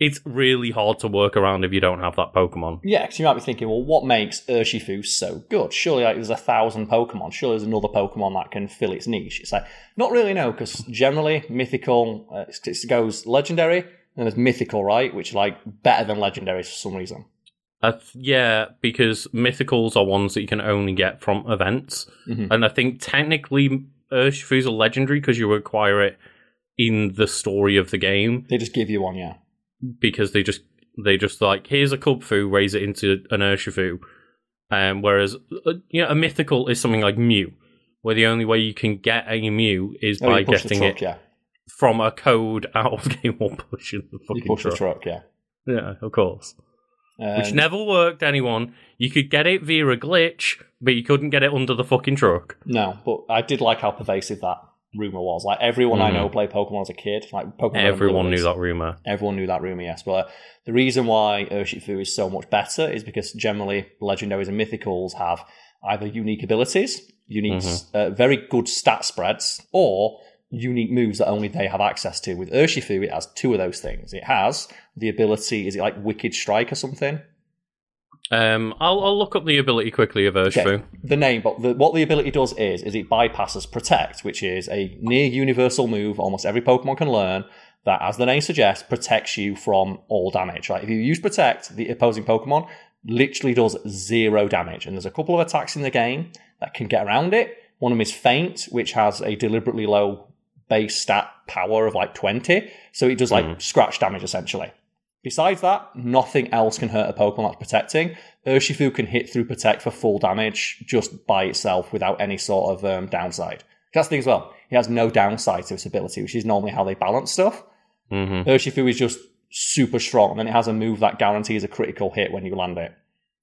Speaker 1: it's really hard to work around if you don't have that Pokemon.
Speaker 2: Yeah, because you might be thinking, well, what makes Urshifu so good? Surely, like, there's a thousand Pokemon. Surely, there's another Pokemon that can fill its niche. It's like not really no, because generally mythical uh, it goes legendary, and there's mythical, right? Which like better than legendaries for some reason.
Speaker 1: Uh, yeah, because mythicals are ones that you can only get from events,
Speaker 2: Mhm.
Speaker 1: and I think technically Urshifu's a legendary because you acquire it in the story of the game
Speaker 2: They just give you one, yeah.
Speaker 1: because they just they just like here's a Kubfu, raise it into an Urshifu, Um, whereas uh, you know, a mythical is something like Mew, where the only way you can get a Mew is
Speaker 2: Oh,
Speaker 1: by
Speaker 2: the
Speaker 1: getting
Speaker 2: truck,
Speaker 1: it
Speaker 2: yeah.
Speaker 1: from a code out of game or pushing the fucking truck.
Speaker 2: You push
Speaker 1: truck.
Speaker 2: the truck, yeah.
Speaker 1: Yeah, of course. Which
Speaker 2: Um,
Speaker 1: never worked. Anyone, you could get it via a glitch, but you couldn't get it under the fucking truck.
Speaker 2: No, but I did like how pervasive that rumor was. Like everyone I
Speaker 1: Mhm.
Speaker 2: know played Pokemon as a kid. Like Pokemon.
Speaker 1: Everyone knew that rumor.
Speaker 2: Everyone knew that rumor, yes. But uh, the reason why Urshifu is so much better is because generally legendaries and mythicals have either unique abilities, unique,
Speaker 1: Mm-hmm.
Speaker 2: uh, very good stat spreads, or unique moves that only they have access to. With Urshifu, it has two of those things. It has the ability, is it like Wicked Strike or something?
Speaker 1: Um, I'll, I'll look up the ability quickly of Urshifu.
Speaker 2: Okay, the name, but the, what the ability does is, is it bypasses Protect, which is a near universal move almost every Pokemon can learn that, as the name suggests, protects you from all damage. Right? If you use Protect, the opposing Pokemon literally does zero damage, and there's a couple of attacks in the game that can get around it. One of them is Feint, which has a deliberately low base stat power of like 20, so it does like scratch damage essentially. Besides that, nothing else can hurt a Pokemon that's protecting. Urshifu can hit through Protect for full damage just by itself without any sort of um, downside. That's the thing as well. He has no downside to its ability, which is normally how they balance stuff.
Speaker 1: hmm
Speaker 2: Urshifu is just super strong, and then it has a move that guarantees a critical hit when you land it.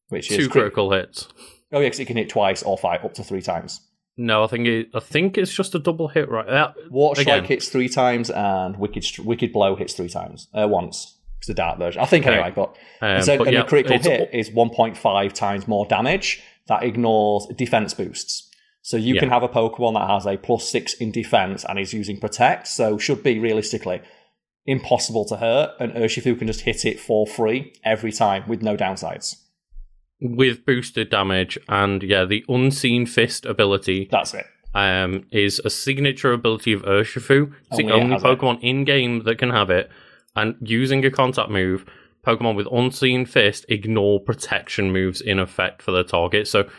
Speaker 2: Which is
Speaker 1: Two
Speaker 2: crit-
Speaker 1: critical hits.
Speaker 2: Oh, yeah, 'cause it can hit twice or five, up to three times.
Speaker 1: No, I think it, I think it's just a double hit, right? Uh,
Speaker 2: Water Strike
Speaker 1: Again.
Speaker 2: hits three times, and Wicked Wicked Blow hits three times. Uh, once. It's the dark version. I think anyway, but
Speaker 1: um,
Speaker 2: so,
Speaker 1: but
Speaker 2: and
Speaker 1: yeah,
Speaker 2: the critical hit is 1.5 times more damage. That ignores defense boosts. So you can have a Pokemon that has a plus six in defense and is using Protect, so should be realistically impossible to hurt. And Urshifu can just hit it for free every time with no downsides.
Speaker 1: With boosted damage, and yeah, the Unseen Fist ability
Speaker 2: That's it.
Speaker 1: um, is a signature ability of Urshifu. It's the
Speaker 2: Only it
Speaker 1: only
Speaker 2: it.
Speaker 1: Pokemon in game that can have it. And using a contact move, Pokemon with Unseen Fist ignore protection moves in effect for their target. So,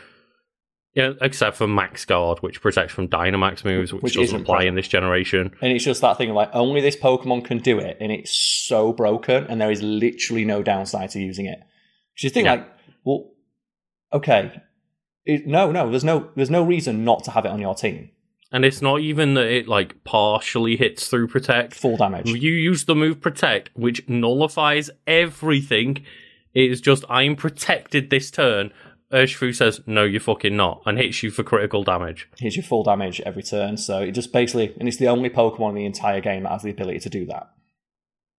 Speaker 1: yeah, except for Max Guard, which protects from Dynamax moves, which,
Speaker 2: Which
Speaker 1: doesn't
Speaker 2: isn't
Speaker 1: apply in this generation.
Speaker 2: And it's just that thing of like only this Pokemon can do it, and it's so broken, and there is literally no downside to using it. Which you think
Speaker 1: Yeah.
Speaker 2: like, well, okay, it, no, no, there's no, there's no reason not to have it on your team.
Speaker 1: And it's not even that it like partially hits through protect.
Speaker 2: Full damage.
Speaker 1: You use the move protect, which nullifies everything. It is just I'm protected this turn. Urshifu says no, you're fucking not, and hits you for critical damage.
Speaker 2: Hits you full damage every turn. So it just basically, and it's the only Pokemon in the entire game that has the ability to do that.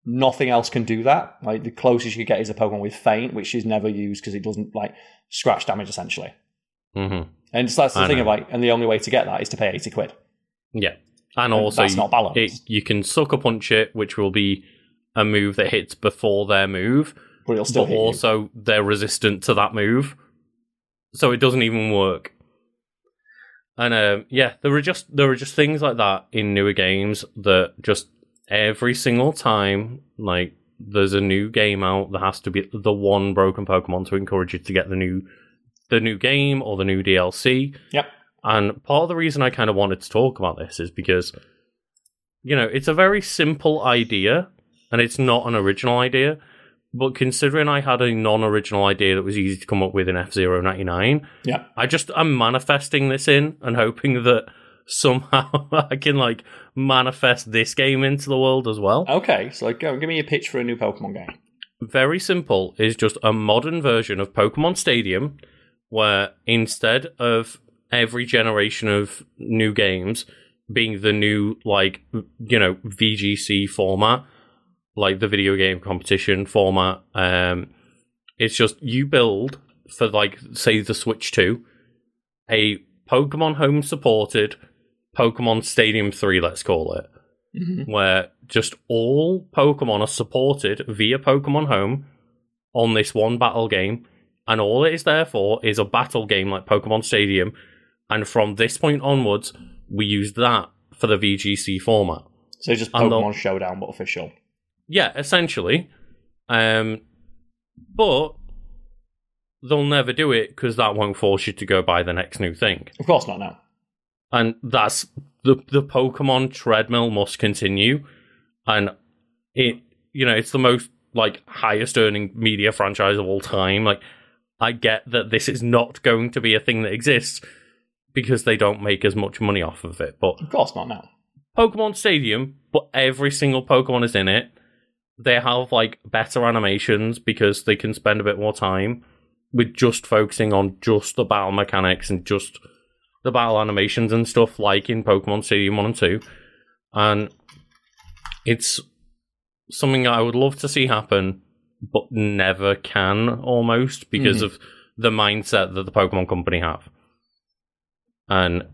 Speaker 2: Nothing else can do that. Like the closest you get is a Pokemon with Feint, which is never used because it doesn't like scratch damage essentially.
Speaker 1: hmm
Speaker 2: And so that's the
Speaker 1: I
Speaker 2: thing
Speaker 1: know.
Speaker 2: of like, and the only way to get that is to pay eighty quid.
Speaker 1: Yeah, and also
Speaker 2: that's not balanced.
Speaker 1: it, you can sucker punch it, which will be a move that hits before their move,
Speaker 2: But it'll still
Speaker 1: but
Speaker 2: hit you.
Speaker 1: also they're resistant to that move, so it doesn't even work. And uh, yeah, there are just there are just things like that in newer games that just every single time, like there's a new game out, there has to be the one broken Pokemon to encourage you to get the new the new game or the new DLC.
Speaker 2: Yep.
Speaker 1: And part of the reason I kind of wanted to talk about this is because, you know, it's a very simple idea and it's not an original idea. But considering I had a non original idea that was easy to come up with in F Zero 99,
Speaker 2: Yeah.
Speaker 1: I just I'm manifesting this in and hoping that somehow I can like manifest this game into the world as well.
Speaker 2: Okay, so go give me a pitch for a new Pokemon game.
Speaker 1: Very simple is just a modern version of Pokemon Stadium where instead of every generation of new games being the new like you know VGC format like the video game competition format um it's just you build for like say the Switch 2 a Pokemon home supported Pokemon Stadium 3 let's call it where just all Pokemon are supported via Pokemon Home on this one battle game, and all it is there for is a battle game like Pokemon Stadium, and from this point onwards, we use that for the VGC format.
Speaker 2: So just Pokemon Showdown, but official.
Speaker 1: Yeah, essentially. Um, but they'll never do it because that won't force you to go buy the next new thing.
Speaker 2: Of course not now.
Speaker 1: And that's the the Pokemon treadmill must continue, and it you know it's the most like highest earning media franchise of all time. Like I get that this is not going to be a thing that exists because they don't make as much money off of it. But
Speaker 2: Of course not now.
Speaker 1: Pokemon Stadium, but every single Pokemon is in it. They have like better animations because they can spend a bit more time with just focusing on just the battle mechanics and just the battle animations and stuff like in Pokemon Stadium 1 and 2. And it's something I would love to see happen, but never can almost because
Speaker 2: Mhm.
Speaker 1: of the mindset that the Pokemon Company have. And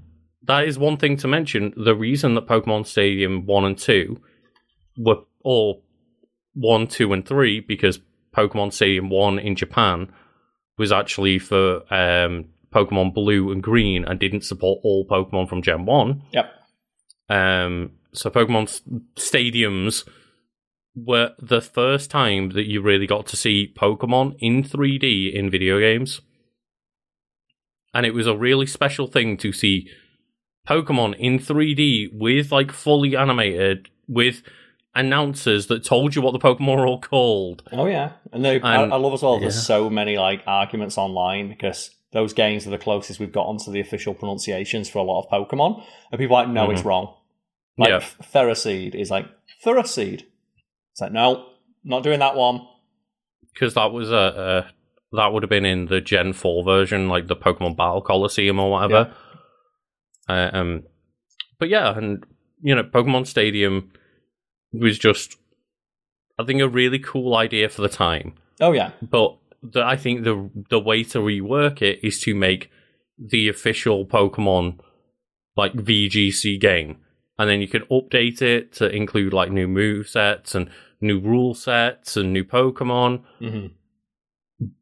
Speaker 1: that is one thing to mention. The reason that Pokemon Stadium 1 and 2 were, or 1, 2, and 3, because Pokemon Stadium 1 in Japan was actually for um, Pokemon Blue and Green and didn't support all Pokemon from Gen 1.
Speaker 2: Yep.
Speaker 1: Um, so Pokemon stadiums were the first time that you really got to see Pokemon in 3D in video games. And it was a really special thing to see Pokemon in 3D with like fully animated, with announcers that told you what the Pokemon were all called.
Speaker 2: Oh yeah, and they, I,
Speaker 1: And-
Speaker 2: I love as well. There's so many like arguments online because those games are the closest we've gotten to the official pronunciations for a lot of Pokemon, and people are like, no, it's wrong. Like
Speaker 1: Yeah.
Speaker 2: Ferroseed is like Ferroseed. It's like no, not doing that one.
Speaker 1: because that was a, a that would have been in the Gen Four version, like the Pokemon Battle Coliseum or whatever. Uh, um, but yeah, and you know, Pokemon Stadium was just, I think, a really cool idea for the time.
Speaker 2: Oh yeah,
Speaker 1: But the, I think the the way to rework it is to make the official Pokemon like VGC game, and then you can update it to include like new move sets and new rule sets and new Pokemon.
Speaker 2: hmm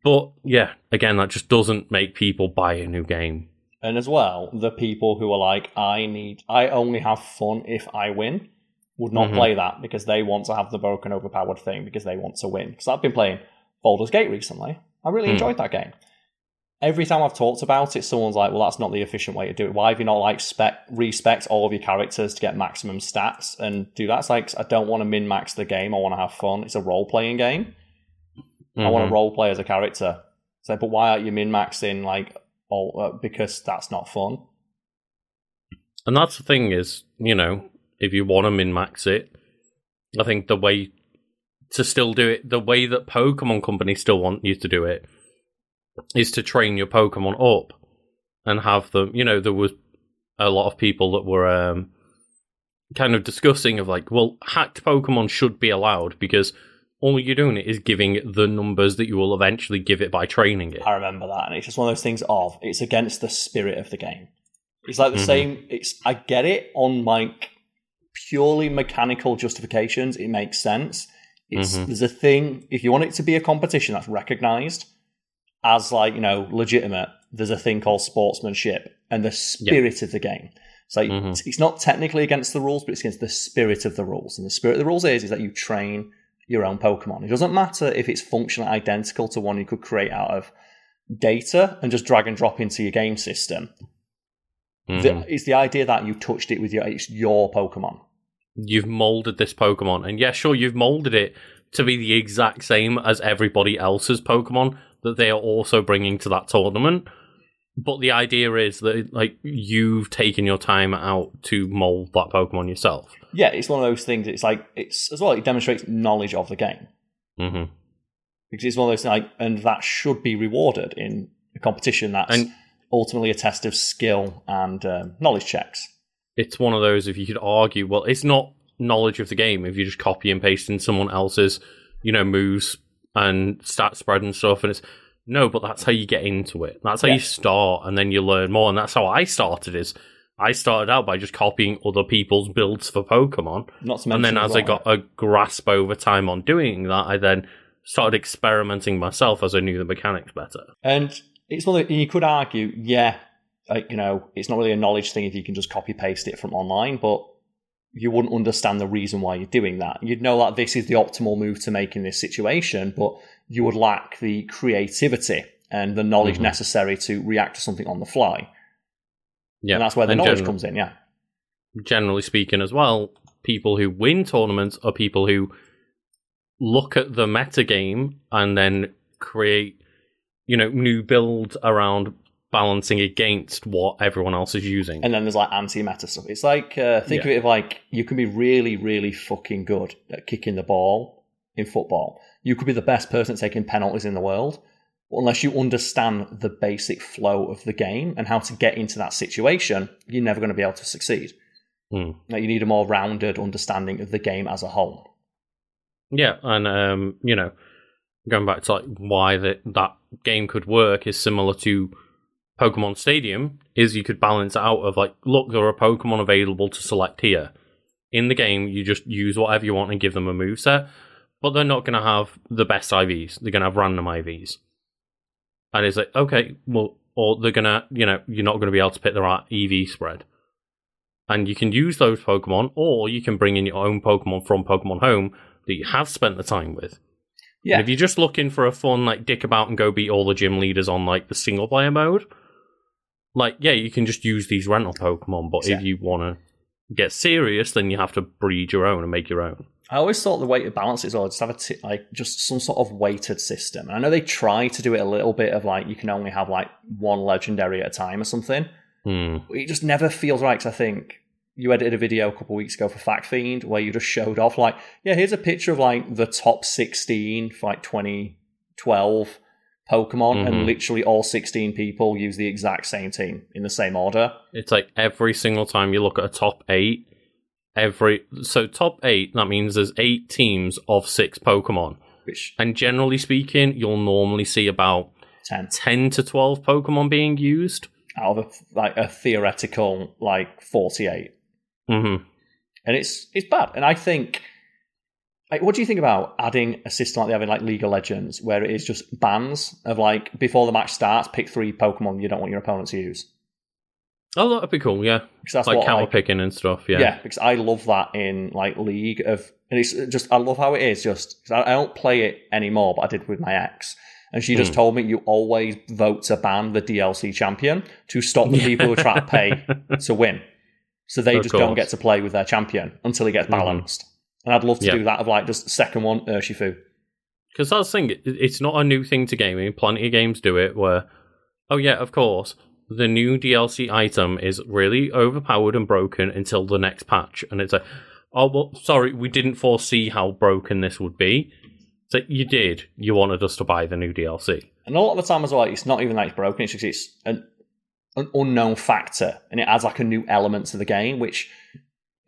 Speaker 1: But yeah, again, that just doesn't make people buy a new game.
Speaker 2: and as well, the people who are like, I need, I only have fun if I win, would not
Speaker 1: Mhm.
Speaker 2: play that because they want to have the broken, overpowered thing because they want to win. Because I've been playing Baldur's Gate recently. I really
Speaker 1: Hmm.
Speaker 2: enjoyed that game. Every time I've talked about it, someone's like, "Well, that's not the efficient way to do it. Why have you not like spec respec all of your characters to get maximum stats and do that?" It's like I don't want to min max the game. I want to have fun. It's a role playing game. I want to role play as a character. So, but why aren't you min maxing like all? Uh, because that's not fun.
Speaker 1: And that's the thing is, you know, if you want to min max it, I think the way to still do it, the way that Pokemon Company still want you to do it, is to train your Pokemon up and have them. You know, there was a lot of people that were um, kind of discussing of like, well, hacked Pokemon should be allowed because all you're doing is giving it the numbers that you will eventually give it by training it.
Speaker 2: I remember that, and it's just one of those things of it's against the spirit of the game. It's like the
Speaker 1: Mhm.
Speaker 2: same. It's I get it on like purely mechanical justifications. It makes sense. It's
Speaker 1: Mhm.
Speaker 2: there's a thing if you want it to be a competition that's recognized as like you know legitimate. There's a thing called sportsmanship and the spirit of the game. So
Speaker 1: Mhm.
Speaker 2: it's, it's not technically against the rules, but it's against the spirit of the rules. And the spirit of the rules is is that you train your own Pokemon. It doesn't matter if it's functionally identical to one you could create out of data and just drag and drop into your game system.
Speaker 1: Mhm.
Speaker 2: The, it's the idea that you touched it with your it's your Pokemon.
Speaker 1: You've molded this Pokemon, and yeah, sure, you've molded it to be the exact same as everybody else's Pokemon that they are also bringing to that tournament. But the idea is that like you've taken your time out to mold that Pokemon yourself.
Speaker 2: Yeah, it's one of those things. It's like it's as well. It demonstrates knowledge of the game
Speaker 1: hmm
Speaker 2: because it's one of those like, and that should be rewarded in a competition that's
Speaker 1: And-
Speaker 2: ultimately a test of skill and um, knowledge checks.
Speaker 1: It's one of those if you could argue, well, it's not knowledge of the game if you just copy and paste in someone else's, you know, moves and stat spread and stuff, and it's no, but that's how you get into it. That's how
Speaker 2: Yeah.
Speaker 1: you start, and then you learn more. And that's how I started. Is I started out by just copying other people's builds for Pokemon,
Speaker 2: Not to mention,
Speaker 1: and then as I got a grasp over time on doing that, I then started experimenting myself as I knew the mechanics better.
Speaker 2: And it's one that you could argue, yeah, like, you know, it's not really a knowledge thing if you can just copy paste it from online, but you wouldn't understand the reason why you're doing that. You'd know that this is the optimal move to make in this situation, but you would lack the creativity and the knowledge
Speaker 1: Mhm.
Speaker 2: necessary to react to something on the fly.
Speaker 1: Yeah,
Speaker 2: And that's where the
Speaker 1: And
Speaker 2: knowledge comes in, yeah.
Speaker 1: generally speaking as well, people who win tournaments are people who look at the meta game and then create you know, new builds around balancing against what everyone else is using.
Speaker 2: And then there's like anti-meta stuff. It's like uh, think
Speaker 1: Yeah.
Speaker 2: of it like you can be really, really fucking good at kicking the ball in football. You could be the best person at taking penalties in the world, but unless you understand the basic flow of the game and how to get into that situation, you're never going to be able to succeed.
Speaker 1: Hmm.
Speaker 2: Like, you need a more rounded understanding of the game as a whole.
Speaker 1: Yeah, and um, you know, going back to like why that that game could work is similar to Pokemon Stadium. Is you could balance out of like, look, there are Pokemon available to select here. In the game, you just use whatever you want and give them a move set, but they're not going to have the best IVs. They're going to have random IVs, and it's like, okay, well, or they're gonna, you know, you're not going to be able to pick the right EV spread. And you can use those Pokemon, or you can bring in your own Pokemon from Pokemon Home that you have spent the time with.
Speaker 2: Yeah.
Speaker 1: And if you're just looking for a fun, like, dick about and go beat all the gym leaders on, like, the single player mode, like, yeah, you can just use these rental Pokemon. But
Speaker 2: Yeah.
Speaker 1: if you want to get serious, then you have to breed your own and make your own.
Speaker 2: I always thought the way to balance it is well, just have a t- like just some sort of weighted system. And I know they try to do it a little bit of like you can only have like one legendary at a time or something.
Speaker 1: Hmm.
Speaker 2: It just never feels right. 'cause I think you edited a video a couple of weeks ago for Fact Fiend where you just showed off like, yeah, here's a picture of like the top 16 for like 2012 Pokemon,
Speaker 1: Mhm.
Speaker 2: and literally all 16 people use the exact same team in the same order.
Speaker 1: It's like every single time you look at a top eight, every so top eight that means there's eight teams of six Pokemon,
Speaker 2: Which
Speaker 1: and generally speaking, you'll normally see about
Speaker 2: 10
Speaker 1: ten to twelve Pokemon being used.
Speaker 2: out of a, like a theoretical like 48.
Speaker 1: hmm
Speaker 2: and it's it's bad. And I think, like, what do you think about adding a system like they have in like League of Legends, where it is just bans of like before the match starts, pick three Pokemon you don't want your opponent to use.
Speaker 1: Oh, that'd be cool. Yeah,
Speaker 2: Because that's
Speaker 1: like
Speaker 2: what
Speaker 1: counter
Speaker 2: like,
Speaker 1: picking and stuff.
Speaker 2: yeah.
Speaker 1: Yeah.
Speaker 2: because I love that in like League of, and it's just I love how it is. Just 'cause I, I don't play it anymore, but I did with my ex. And she just
Speaker 1: Hmm.
Speaker 2: told me you always vote to ban the DLC champion to stop the people who try to pay to win. So they
Speaker 1: Of
Speaker 2: just don't get to play with their champion until he gets
Speaker 1: Mhm.
Speaker 2: balanced. And I'd love to
Speaker 1: Yeah.
Speaker 2: do that of like just second one, Urshifu.
Speaker 1: Because that's the thing, it's not a new thing to gaming. Plenty of games do it where, oh yeah, of course, the new DLC item is really overpowered and broken until the next patch. And it's like, oh, well, sorry, we didn't foresee how broken this would be. So you did. You wanted us to buy the new DLC.
Speaker 2: And a lot of the time as well, it's not even that it's broken, it's just it's an, an unknown factor and it adds like a new element to the game, which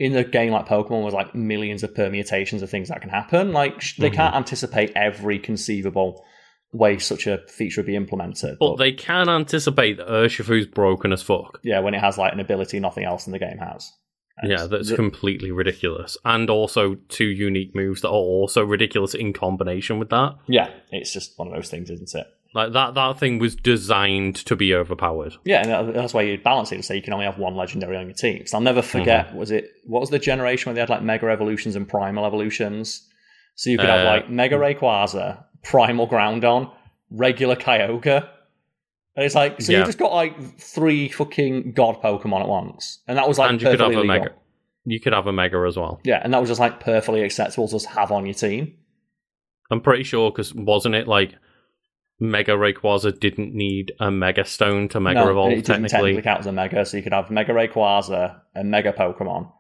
Speaker 2: in a game like Pokemon was like millions of permutations of things that can happen. Like sh- they
Speaker 1: Mhm.
Speaker 2: can't anticipate every conceivable way such a feature would be implemented.
Speaker 1: But they can anticipate that Urshifu's broken as fuck.
Speaker 2: yeah, when it has like an ability nothing else in the game has. And
Speaker 1: Yeah, that's
Speaker 2: the-
Speaker 1: completely ridiculous. And also two unique moves that are also ridiculous in combination with that.
Speaker 2: yeah, it's just one of those things, isn't it?
Speaker 1: Like that that thing was designed to be overpowered.
Speaker 2: Yeah, and that's why you balance it say you can only have one legendary on your team. Because I'll never forget,
Speaker 1: Mm-hmm.
Speaker 2: was it what was the generation where they had like Mega Evolutions and Primal Evolutions? So you could have
Speaker 1: Uh,
Speaker 2: like Mega Rayquaza, Primal Groundon, regular Kyogre. And it's like, so
Speaker 1: Yeah.
Speaker 2: you just got like three fucking god Pokemon at once. And that was like
Speaker 1: and you could have
Speaker 2: perfectly
Speaker 1: a mega. You could have a mega as well.
Speaker 2: Yeah, and that was just like perfectly acceptable to just have on your team.
Speaker 1: I'm pretty sure because wasn't it like Mega Rayquaza didn't need a Mega Stone to Mega
Speaker 2: no,
Speaker 1: Evolve
Speaker 2: it didn't
Speaker 1: technically,
Speaker 2: technically count as a Mega, so you could have Mega Rayquaza, a Mega Pokemon,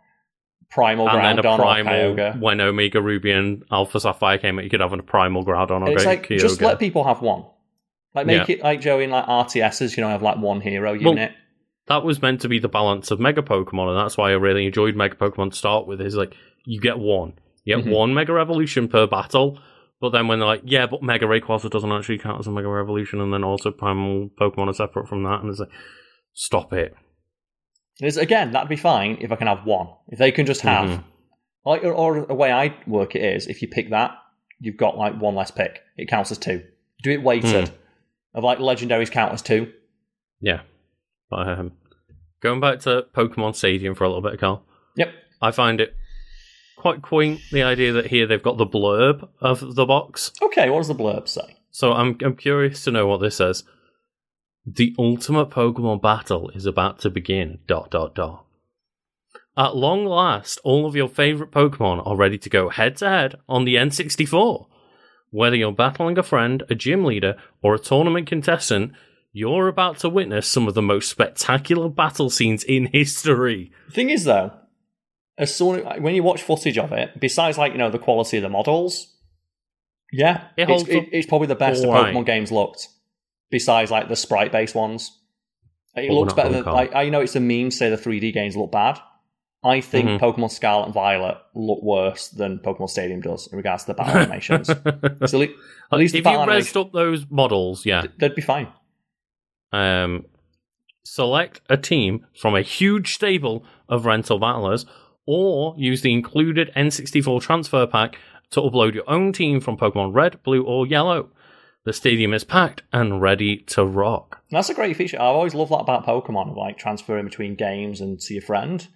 Speaker 2: Primal
Speaker 1: and then a
Speaker 2: Groundon or Kyogre.
Speaker 1: when Omega Ruby and Alpha Sapphire came out. You could have a Primal Groudon or
Speaker 2: And it's like
Speaker 1: Kyogre.
Speaker 2: just let people have one. Like make
Speaker 1: Yeah.
Speaker 2: it like Joe in like RTSs, you know, have like one hero
Speaker 1: Well,
Speaker 2: unit.
Speaker 1: that was meant to be the balance of Mega Pokemon, and that's why I really enjoyed Mega Pokemon to start with. Is like you get one, you get
Speaker 2: Mhm.
Speaker 1: one Mega Evolution per battle. But then when they're like, yeah, but Mega Rayquaza doesn't actually count as a Mega Evolution, and then also Primal Pokemon are separate from that, and it's like, stop it.
Speaker 2: It's, again, that'd be fine if I can have one. If they can just have
Speaker 1: Mhm.
Speaker 2: like or, or the way I work it is if you pick that, you've got like one less pick. It counts as two. Do it weighted.
Speaker 1: Hmm.
Speaker 2: Of like legendaries count as two.
Speaker 1: Yeah. But um, going back to Pokemon Stadium for a little bit, Karl,
Speaker 2: Yep.
Speaker 1: I find it quite quaint the idea that here they've got the blurb of the box.
Speaker 2: Okay, what does the blurb say?
Speaker 1: So I'm I'm curious to know what this says. The ultimate Pokemon battle is about to begin. Dot dot dot. At long last, all of your favorite Pokemon are ready to go head to head on the N64. Whether you're battling a friend, a gym leader, or a tournament contestant, you're about to witness some of the most spectacular battle scenes in history.
Speaker 2: The thing is, though, as soon when you watch footage of it, besides like you know the quality of the models, yeah,
Speaker 1: It
Speaker 2: it's, it- it's probably the best the. Pokemon games looked. Besides like the sprite based ones, it
Speaker 1: But
Speaker 2: looks better than like I know it's a meme to say the 3D games look bad. I think
Speaker 1: Mhm.
Speaker 2: Pokemon Scarlet and Violet look worse than Pokemon Stadium does in regards to the battle animations. So at le- at least
Speaker 1: if you
Speaker 2: battle
Speaker 1: resed up those models, yeah,
Speaker 2: they'd be fine.
Speaker 1: um, select a team from a huge stable of rental battlers, or use the included N64 transfer pack to upload your own team from Pokemon Red, Blue, or Yellow. The stadium is packed and ready to rock.
Speaker 2: That's a great feature. I always love that about Pokemon, like transferring between games and to your friend.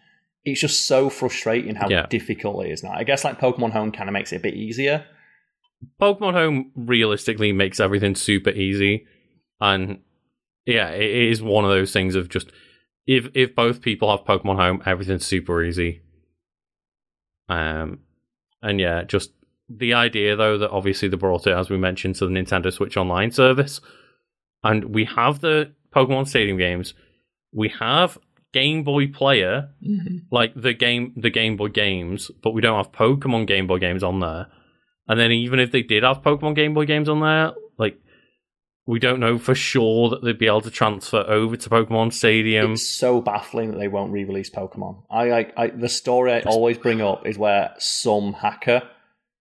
Speaker 2: It's just so frustrating how
Speaker 1: Yeah.
Speaker 2: difficult it is now. I guess like Pokemon Home kind of makes it a bit easier.
Speaker 1: Pokemon Home realistically makes everything super easy, and yeah, it it is one of those things of just if if both people have Pokemon Home, everything's super easy. Um, and yeah, just the idea though that obviously they brought it as we mentioned to the Nintendo Switch Online service, and we have the Pokemon Stadium games, we have Game Boy Player, like the game the Game Boy games, but we don't have Pokemon Game Boy games on there. And then even if they did have Pokemon Game Boy games on there, like we don't know for sure that they'd be able to transfer over to Pokemon Stadium.
Speaker 2: it's so baffling that they won't re-release Pokemon. I like I, the story I always bring up is where some hacker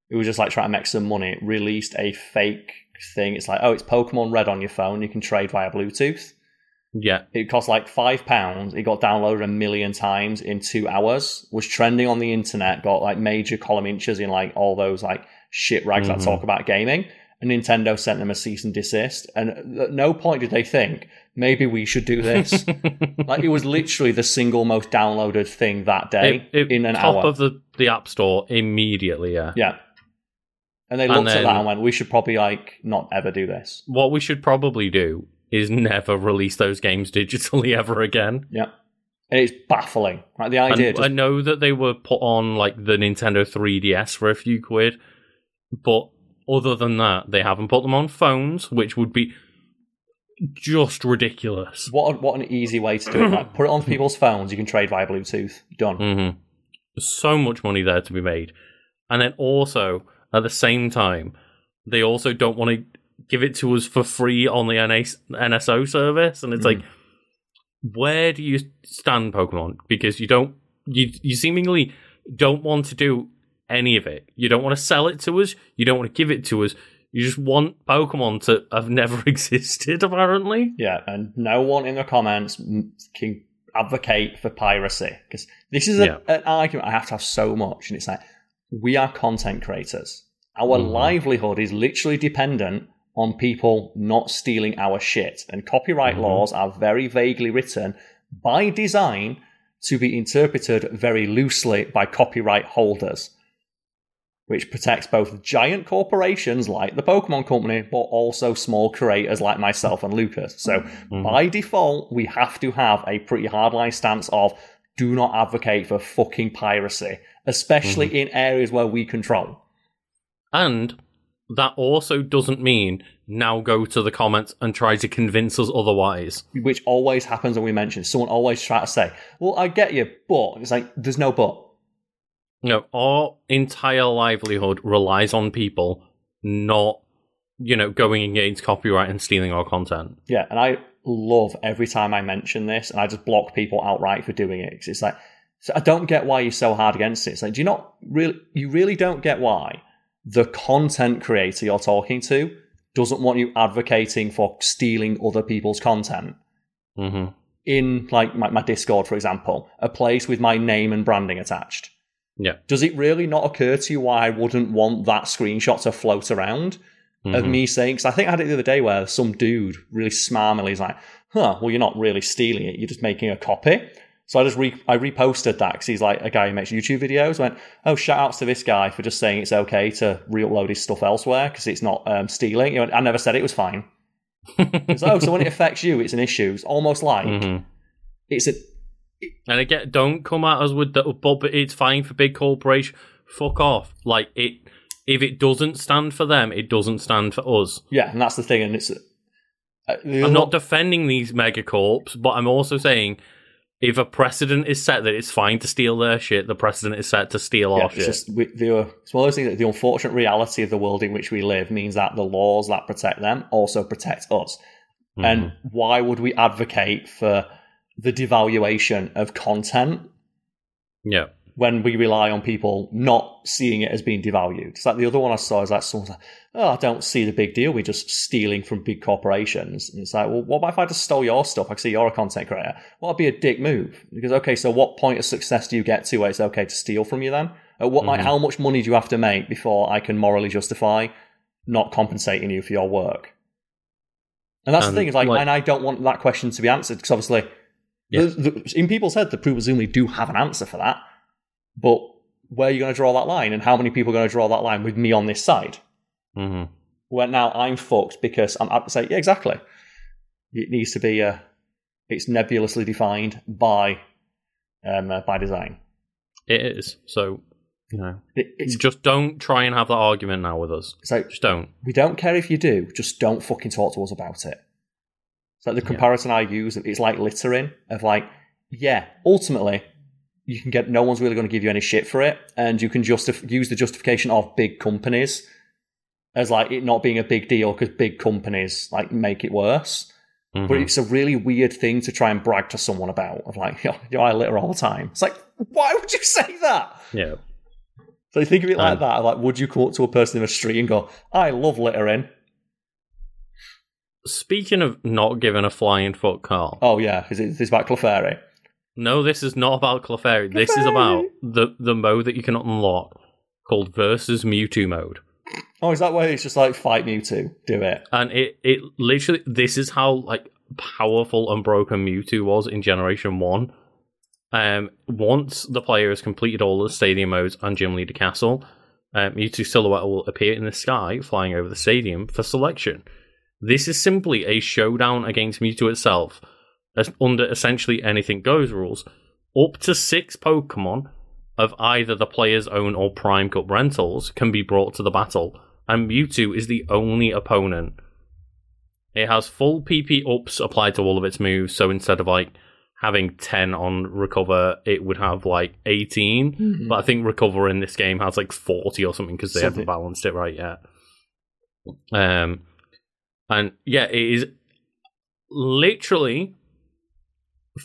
Speaker 2: who was just like trying to make some money released a fake thing. It's like, oh, it's Pokemon Red on your phone. You can trade via Bluetooth.
Speaker 1: Yeah,
Speaker 2: It cost like five pounds. It got downloaded a million times in two hours. Was trending on the internet. Got like major column inches in like all those like shit rags that
Speaker 1: Mhm.
Speaker 2: talk about gaming. And Nintendo sent them a cease and desist. And at no point did they think maybe we should do this. like it was literally the single most downloaded thing that day
Speaker 1: it, it,
Speaker 2: in an
Speaker 1: top
Speaker 2: hour.
Speaker 1: of the the App Store immediately. Yeah.
Speaker 2: yeah. And they
Speaker 1: And
Speaker 2: looked at that and went, "We should probably like not ever do this."
Speaker 1: What we should probably do is never release those games digitally ever again.
Speaker 2: Yeah, and it's baffling. Right, the idea.
Speaker 1: And
Speaker 2: just,
Speaker 1: I know that they were put on like the Nintendo 3DS for a few quid, but other than that, they haven't put them on phones, which would be just ridiculous.
Speaker 2: what what an easy way to do it. Like, put it on people's phones. You can trade via Bluetooth. Done.
Speaker 1: hmm So much money there to be made, and then also at the same time, they also don't want to give it to us for free on the NSO service, and it's
Speaker 2: Mhm.
Speaker 1: like, where do you stand, Pokemon? Because you don't, you you seemingly don't want to do any of it. You don't want to sell it to us. You don't want to give it to us. You just want Pokemon to have never existed, apparently.
Speaker 2: Yeah, and no one in the comments can advocate for piracy because this is a,
Speaker 1: Yeah.
Speaker 2: an argument I have to have so much, and it's like we are content creators. Our
Speaker 1: Mhm.
Speaker 2: livelihood is literally dependent on people not stealing our shit, and copyright
Speaker 1: Mhm.
Speaker 2: laws are very vaguely written by design to be interpreted very loosely by copyright holders. Which protects both giant corporations like the Pokemon Company, but also small creators like myself and Lucas. So
Speaker 1: Mhm.
Speaker 2: by default, we have to have a pretty hardline stance of do not advocate for fucking piracy, especially
Speaker 1: Mm-hmm.
Speaker 2: in areas where we control.
Speaker 1: And that also doesn't mean now go to the comments and try to convince us otherwise.
Speaker 2: Which always happens when we mention. Someone always try to say, "Well, I get you, but it's like there's no but."
Speaker 1: You know, our entire livelihood relies on people not, you know, going against copyright and stealing our content.
Speaker 2: Yeah, and I love every time I mention this, and I just block people outright for doing it. it's like, so I don't get why you're so hard against it. It's like, do you not really? You really don't get why the content creator you're talking to doesn't want you advocating for stealing other people's content
Speaker 1: hmm
Speaker 2: in, like my, my Discord, for example, a place with my name and branding attached.
Speaker 1: Yeah.
Speaker 2: Does it really not occur to you why I wouldn't want that screenshot to float around? of
Speaker 1: Mhm.
Speaker 2: me saying, because I think I had it the other day where some dude really smarmily is like, huh, well, you're not really stealing it, you're just making a copy. So I just re- I reposted that because he's like a guy who makes YouTube videos. Went, oh, shout outs to this guy for just saying it's okay to re-upload his stuff elsewhere because it's not um, stealing. You know, I never said it was fine. It's oh, so when it affects you, it's an issue. It's almost like
Speaker 1: Mhm.
Speaker 2: it's a
Speaker 1: And again, don't come at us with the but, it's fine for big corporation. Fuck off. Like it if it doesn't stand for them, it doesn't stand for us.
Speaker 2: Yeah, and that's the thing. And it's. Uh,
Speaker 1: I'm not defending these megacorps, but I'm also saying if a precedent is set that it's fine to steal their shit, the precedent is set to steal
Speaker 2: Yeah,
Speaker 1: our
Speaker 2: it's
Speaker 1: shit.
Speaker 2: just we, the, uh, it's one of those things that the unfortunate reality of the world in which we live means that the laws that protect them also protect us.
Speaker 1: Mhm.
Speaker 2: And why would we advocate for the devaluation of content
Speaker 1: yeah,
Speaker 2: when we rely on people not seeing it as being devalued? It's like the other one I saw is like someone's like, oh, I don't see the big deal. We're just stealing from big corporations. And it's like, well, what about if I just stole your stuff? I see you're a content creator. Well, that'd be a dick move. Because, okay, so what point of success do you get to where it's okay to steal from you then? At what, like,
Speaker 1: Mhm.
Speaker 2: how much money do you have to make before I can morally justify not compensating you for your work? And that's
Speaker 1: And,
Speaker 2: the thing, is like,
Speaker 1: like-
Speaker 2: and I don't want that question to be answered because obviously,
Speaker 1: Yeah.
Speaker 2: the, the, in people's head, they presumably do have an answer for that. But where are you going to draw that line, and how many people are going to draw that line with me on this side?
Speaker 1: hmm
Speaker 2: Where now I'm fucked because I'm to say, yeah, exactly. It needs to be uh, it's nebulously defined by um, uh, by design.
Speaker 1: it is. So you know,
Speaker 2: It, it's
Speaker 1: just don't try and have that argument now with us.
Speaker 2: it's like
Speaker 1: Just don't.
Speaker 2: we don't care if you do, just don't fucking talk to us about it. Like the comparison I use. It's like littering of like, yeah, ultimately. You can get no one's really going to give you any shit for it, and you can just use the justification of big companies as like it not being a big deal because big companies like make it worse.
Speaker 1: Mhm.
Speaker 2: But it's a really weird thing to try and brag to someone about. Of like, yo, yo, I litter all the time. It's like, why would you say that?
Speaker 1: yeah.
Speaker 2: So you think of it like
Speaker 1: Um,
Speaker 2: that. Like, would you come up to a person in the street and go, I love littering?
Speaker 1: Speaking of not giving a flying fuck, Karl.
Speaker 2: Oh, yeah. Is it is this about Clefairy?
Speaker 1: No, this is not about Clefairy. This is about the the mode that you can unlock called Versus Mewtwo mode.
Speaker 2: Oh, is that where it's just like, fight Mewtwo? Do it.
Speaker 1: And it, it literally this is how like powerful and broken Mewtwo was in Generation One. Um, once the player has completed all the stadium modes and Gym Leader Castle, uh, Mewtwo silhouette will appear in the sky, flying over the stadium for selection. This is simply a showdown against Mewtwo itself, as under essentially anything goes rules. Up to six Pokemon of either the player's own or Prime Cup rentals can be brought to the battle, and Mewtwo is the only opponent. It has full PP ups applied to all of its moves, so instead of like having 10 on recover, it would have like 18. But I think recover in this game has like 40 or something because they
Speaker 2: Something.
Speaker 1: haven't balanced it right yet. Um, and yeah, it is literally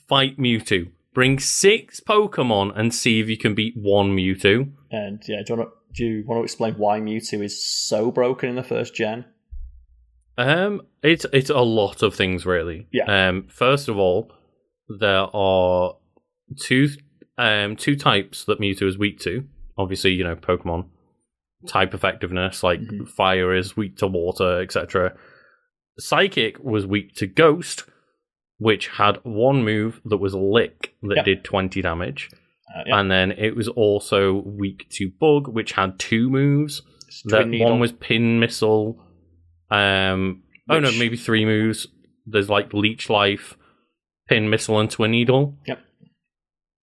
Speaker 1: fight Mewtwo. Bring six Pokemon and see if you can beat one Mewtwo.
Speaker 2: And yeah, do you, want to, do you want to explain why Mewtwo is so broken in the first gen?
Speaker 1: Um, it's it's a lot of things really.
Speaker 2: Yeah.
Speaker 1: Um, first of all, there are two um two types that Mewtwo is weak to. Obviously, you know Pokemon type effectiveness, like
Speaker 2: Mhm.
Speaker 1: fire is weak to water, etc. Psychic was weak to Ghost, which had one move that was Lick that
Speaker 2: Yep.
Speaker 1: did twenty damage,
Speaker 2: Uh, yeah.
Speaker 1: and then it was also weak to Bug, which had two moves. That
Speaker 2: Needle.
Speaker 1: one was pin missile. Um, oh no, maybe three moves. There's like leech life, pin missile, and twin needle.
Speaker 2: Yep.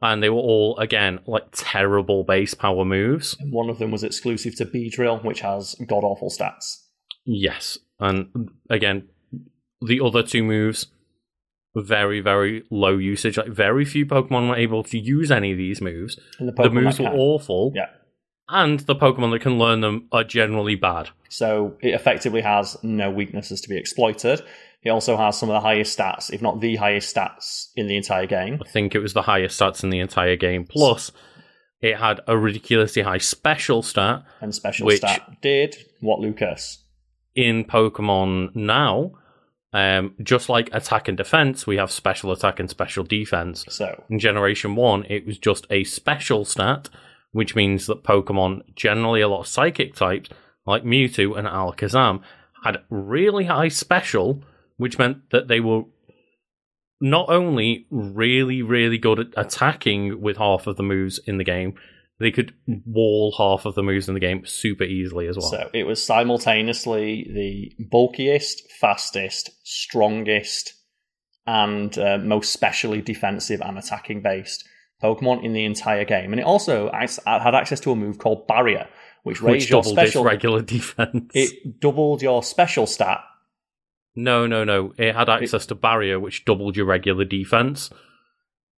Speaker 1: And they were all again like terrible base power moves.
Speaker 2: And one of them was exclusive to Beedrill, which has god awful stats.
Speaker 1: Yes, and again, the other two moves very very low usage. Like very few Pokemon were able to use any of these moves.
Speaker 2: And the,
Speaker 1: the moves were awful.
Speaker 2: Yeah.
Speaker 1: And the Pokemon that can learn them are generally bad.
Speaker 2: So it effectively has no weaknesses to be exploited. It also has some of the highest stats, if not the highest stats in the entire game.
Speaker 1: I think it was the highest stats in the entire game. Plus, it had a ridiculously high special stat
Speaker 2: And special
Speaker 1: Which-
Speaker 2: stat did what Lucas?
Speaker 1: In Pokemon now. Um, just like attack and defense, we have special attack and special defense.
Speaker 2: So
Speaker 1: In Generation 1, it was just a special stat, which means that Pokemon, generally a lot of psychic types, like Mewtwo and Alakazam, had really high special, which meant that they were not only really, really good at attacking with half of the moves in the game, they could wall half of the moves in the game super easily as well.
Speaker 2: So it was simultaneously the bulkiest, fastest, strongest, and uh, most specially defensive and attacking based Pokemon in the entire game, and it also had access to a move called Barrier, which
Speaker 1: Which
Speaker 2: raised your
Speaker 1: doubled its
Speaker 2: special.
Speaker 1: regular defense.
Speaker 2: It doubled your special stat.
Speaker 1: No, no, no. It had access to barrier, which doubled your regular defense,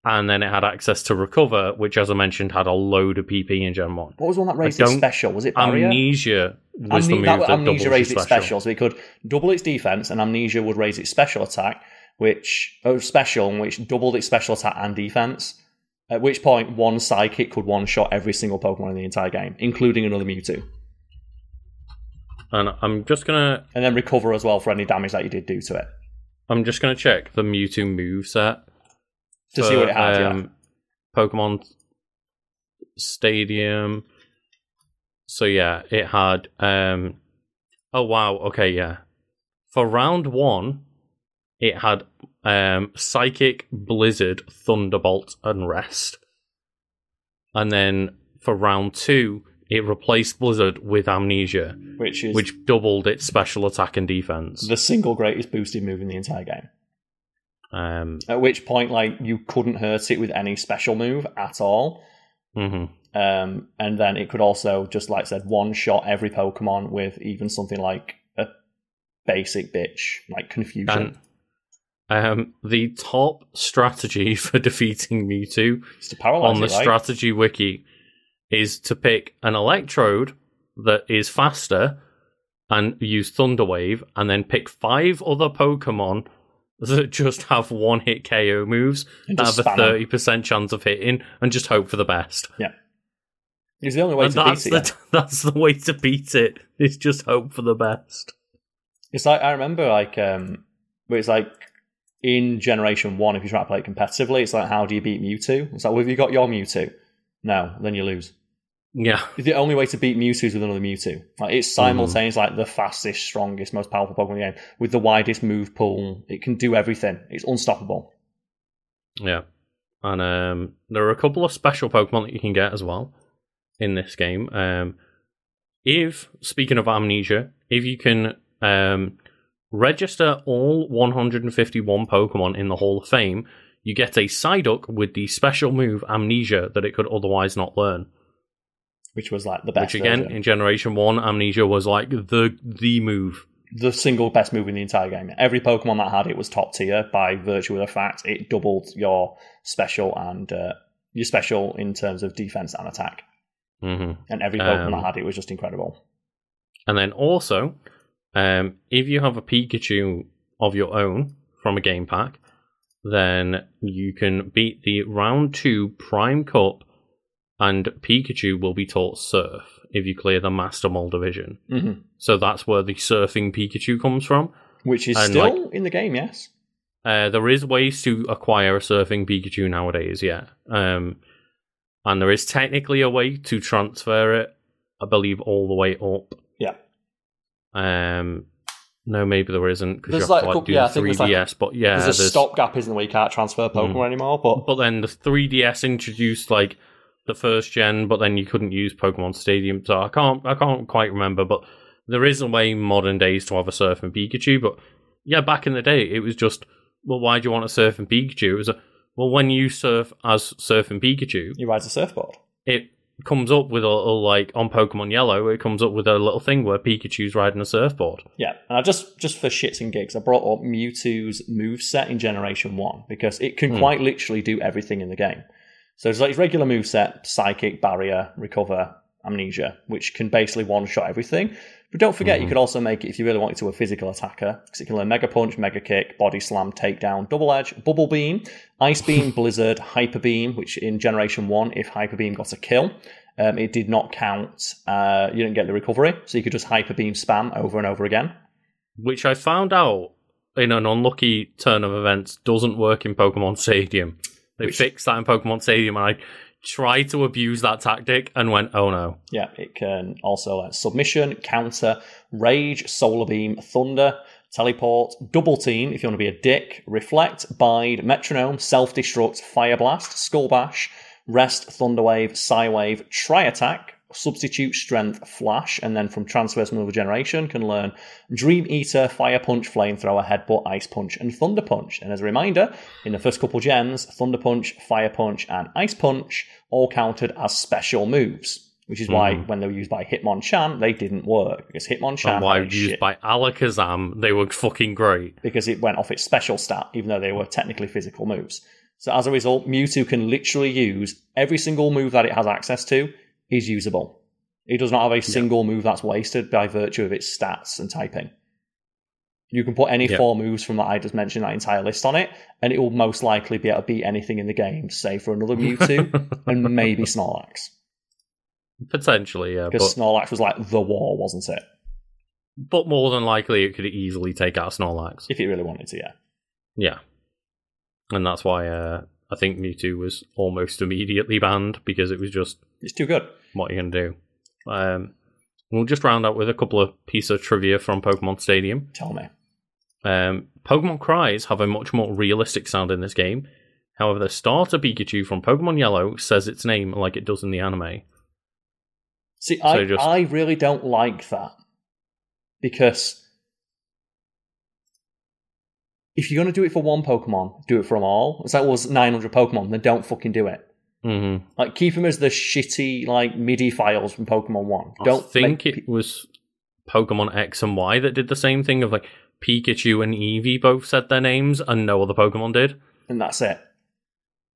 Speaker 1: and then it had access to recover, which, as I mentioned, had a load of PP in Gen One.
Speaker 2: What was one that raised its special? Was it Barrier?
Speaker 1: Amnesia was the move
Speaker 2: that-
Speaker 1: that,
Speaker 2: Amnesia raised its
Speaker 1: special.
Speaker 2: special, so it could double its defense, and Amnesia would raise its special attack, which oh, special, which doubled its special attack and defense. At which point, one Psychic could one shot every single Pokemon in the entire game, including another Mewtwo,
Speaker 1: And I'm just gonna,
Speaker 2: and then recover as well for any damage that you did do to it
Speaker 1: I'm just gonna check the Mewtwo move set
Speaker 2: to see what it had. yeah.
Speaker 1: um, Pokemon Stadium. So yeah, it had. Um, oh wow, okay, yeah. For round one, it had um, Psychic, Blizzard, Thunderbolt, and Rest. And then for round two, it replaced Blizzard with Amnesia,
Speaker 2: which is
Speaker 1: which doubled its special attack and defense.
Speaker 2: the single greatest boosted move in the entire game.
Speaker 1: Um,
Speaker 2: At which point, like you couldn't hurt it with any special move at all.
Speaker 1: mhm.
Speaker 2: Um, and then it could also, just like I said, one shot every Pokemon with even something like a basic bitch, like confusion.
Speaker 1: And um, the top strategy for defeating Mewtwo
Speaker 2: It's to paralyze
Speaker 1: on the
Speaker 2: it, right?
Speaker 1: strategy wiki is to pick an electrode that is faster and use Thunder Wave, and then pick five other Pokemon that just have one hit KO moves
Speaker 2: And
Speaker 1: that have a thirty percent chance of hitting, and just hope for the best.
Speaker 2: Yeah, it's the only way
Speaker 1: and
Speaker 2: to beat
Speaker 1: the
Speaker 2: it. yeah.
Speaker 1: that's the way to beat it. it. Is just hope for the best.
Speaker 2: It's like I remember, like, um, where it's like in Generation One, if you try to play it competitively, it's like, how do you beat Mewtwo? It's like, well, have you got your Mewtwo? No, then you lose.
Speaker 1: Yeah,
Speaker 2: The only way to beat Mewtwo is with another Mewtwo. Like it's simultaneous, like the fastest, strongest, most powerful Pokemon in the game with the widest move pool. It can do everything. It's unstoppable.
Speaker 1: Yeah. And um, there are a couple of special Pokemon that you can get as well in this game. Um, if, speaking of amnesia, if you can um, register all 151 Pokemon in the Hall of Fame, you get a Psyduck with the special move Amnesia that it could otherwise not learn.
Speaker 2: Which was like the best.
Speaker 1: Which again,
Speaker 2: version.
Speaker 1: in Generation 1, Amnesia was like the the move.
Speaker 2: the single best move in the entire game. Every Pokemon that had it was top tier by virtue of the fact it doubled your special and uh, your special in terms of defense and attack.
Speaker 1: hmm
Speaker 2: And every Pokemon
Speaker 1: Um,
Speaker 2: that had it was just incredible.
Speaker 1: And then also, um, if you have a Pikachu of your own from a game pack, then you can beat the round two Prime Cup, and Pikachu will be taught Surf if you clear the Master Ball division.
Speaker 2: hmm
Speaker 1: So that's where the Surfing Pikachu comes from.
Speaker 2: Which is
Speaker 1: And,
Speaker 2: still in the game, yes.
Speaker 1: Uh, there is ways to acquire a Surfing Pikachu nowadays, yeah. Um, and there is technically a way to transfer it, I believe, all the way up.
Speaker 2: Yeah.
Speaker 1: Um, no, maybe there isn't because you have
Speaker 2: like
Speaker 1: to like, do
Speaker 2: yeah, I
Speaker 1: the
Speaker 2: think there's like-
Speaker 1: 3DS. but yeah,
Speaker 2: There's a
Speaker 1: there's-
Speaker 2: stopgap, isn't there, where you can't transfer Pokemon
Speaker 1: Mm.
Speaker 2: anymore. But
Speaker 1: But then the 3DS introduced like the first gen, but then you couldn't use Pokemon Stadium, so I can't I can't quite remember. But there is a way in modern days to have a Surfing Pikachu. But yeah, back in the day, it was just well, why do you want a Surfing Pikachu? It was a, well, when you surf as Surfing Pikachu,
Speaker 2: you ride a surfboard.
Speaker 1: it comes up with a little like on Pokemon Yellow, it comes up with a little thing where Pikachu's riding a surfboard.
Speaker 2: Yeah, and I just just for shits and gigs, I brought up Mewtwo's move set in Generation One because it can
Speaker 1: Hmm.
Speaker 2: quite literally do everything in the game. So it's like its regular move set: Psychic, Barrier, Recover, Amnesia, which can basically one shot everything. But don't forget, you
Speaker 1: Mhm.
Speaker 2: could also make it if you really wanted to a physical attacker because it can learn Mega Punch, Mega Kick, Body Slam, Takedown, Double Edge, Bubble Beam, Ice Beam, Blizzard, Hyper Beam. Which in Generation One, if Hyper Beam got a kill, um, it did not count. Uh, you didn't get the recovery, so you could just Hyper Beam spam over and over again.
Speaker 1: Which I found out in an unlucky turn of events doesn't work in Pokemon Stadium. They
Speaker 2: Which-
Speaker 1: fixed that in Pokemon Stadium, and I tried to abuse that tactic and went, oh no.
Speaker 2: Yeah, it can also uh, submission, counter, rage, solar beam, thunder, teleport, double team if you want to be a dick, reflect, bide, metronome, self destruct, fire blast, skull bash, rest, thunder wave, psy wave, tri attack, Substitute Strength Flash, and then from Transverse Maneuver Generation can learn Dream Eater, Fire Punch, Flamethrower, Headbutt, Ice Punch, and Thunder Punch. And as a reminder, in the first couple gens, Thunder Punch, Fire Punch, and Ice Punch all counted as special moves. Which is why hmm. when they were used by Hitmonchan, they didn't work. Because Hitmonchan
Speaker 1: And why used
Speaker 2: shit,
Speaker 1: by Alakazam, they were fucking great.
Speaker 2: because it went off its special stat, even though they were technically physical moves. So as a result, Mewtwo can literally use every single move that it has access to is usable. It does not have a single move that's wasted by virtue of its stats and typing. You can put any
Speaker 1: Yeah.
Speaker 2: four moves from that I just mentioned that entire list on it, and it will most likely be able to beat anything in the game, save for another Mewtwo and maybe Snorlax.
Speaker 1: Potentially, yeah. But,
Speaker 2: Because Snorlax was like the war, wasn't it?
Speaker 1: but more than likely, it could easily take out Snorlax.
Speaker 2: If it really wanted to, yeah.
Speaker 1: Yeah. And that's why uh, I think Mewtwo was almost immediately banned because it was just
Speaker 2: It's too good.
Speaker 1: what are you're going to do. Um, we'll just round out with a couple of pieces of trivia from Pokemon Stadium.
Speaker 2: Tell me.
Speaker 1: Um, Pokemon cries have a much more realistic sound in this game. However, the starter Pikachu from Pokemon Yellow says its name like it does in the anime.
Speaker 2: See, I,
Speaker 1: just-
Speaker 2: I really don't like that because if you're going to do it for one Pokemon, do it for them all. It's like, well, it's 900 Pokemon, then don't fucking do it.
Speaker 1: hmm
Speaker 2: Like, keep them as the shitty, like, MIDI files from Pokemon 1.
Speaker 1: I
Speaker 2: Don't
Speaker 1: think it was Pokemon X and Y that did the same thing of like Pikachu and Eevee both said their names and no other Pokemon did.
Speaker 2: and that's it.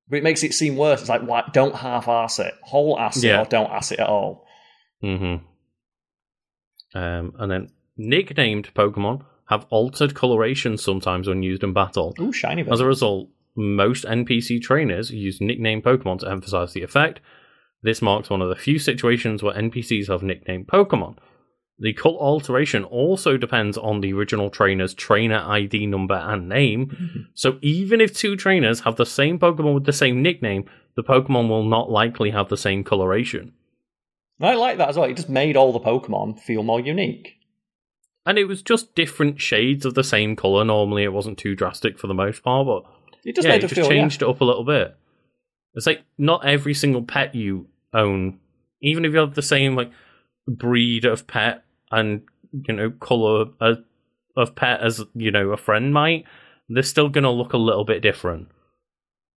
Speaker 2: But it makes it seem worse. It's like, why, don't half ass it. Whole ass it
Speaker 1: Yeah.
Speaker 2: or don't ass it at all.
Speaker 1: hmm Um, and then nicknamed Pokemon have altered coloration sometimes when used in battle.
Speaker 2: Ooh, shiny bit.
Speaker 1: As a result, most NPC trainers use nicknamed Pokemon to emphasize the effect. This marks one of the few situations where NPCs have nicknamed Pokemon. The color alteration also depends on the original trainer's trainer ID number and name. Mm-hmm. So even if two trainers have the same Pokemon with the same nickname, the Pokemon will not likely have the same coloration.
Speaker 2: I like that as well. It just made all the Pokemon feel more unique.
Speaker 1: And it was just different shades of the same color. Normally, it wasn't too drastic for the most part, but
Speaker 2: It just
Speaker 1: yeah,
Speaker 2: made
Speaker 1: it just
Speaker 2: feel,
Speaker 1: changed it up a little bit. It's like not every single pet you own, even if you have the same like breed of pet and you know color of, of pet as you know a friend might, they're still gonna look a little bit different.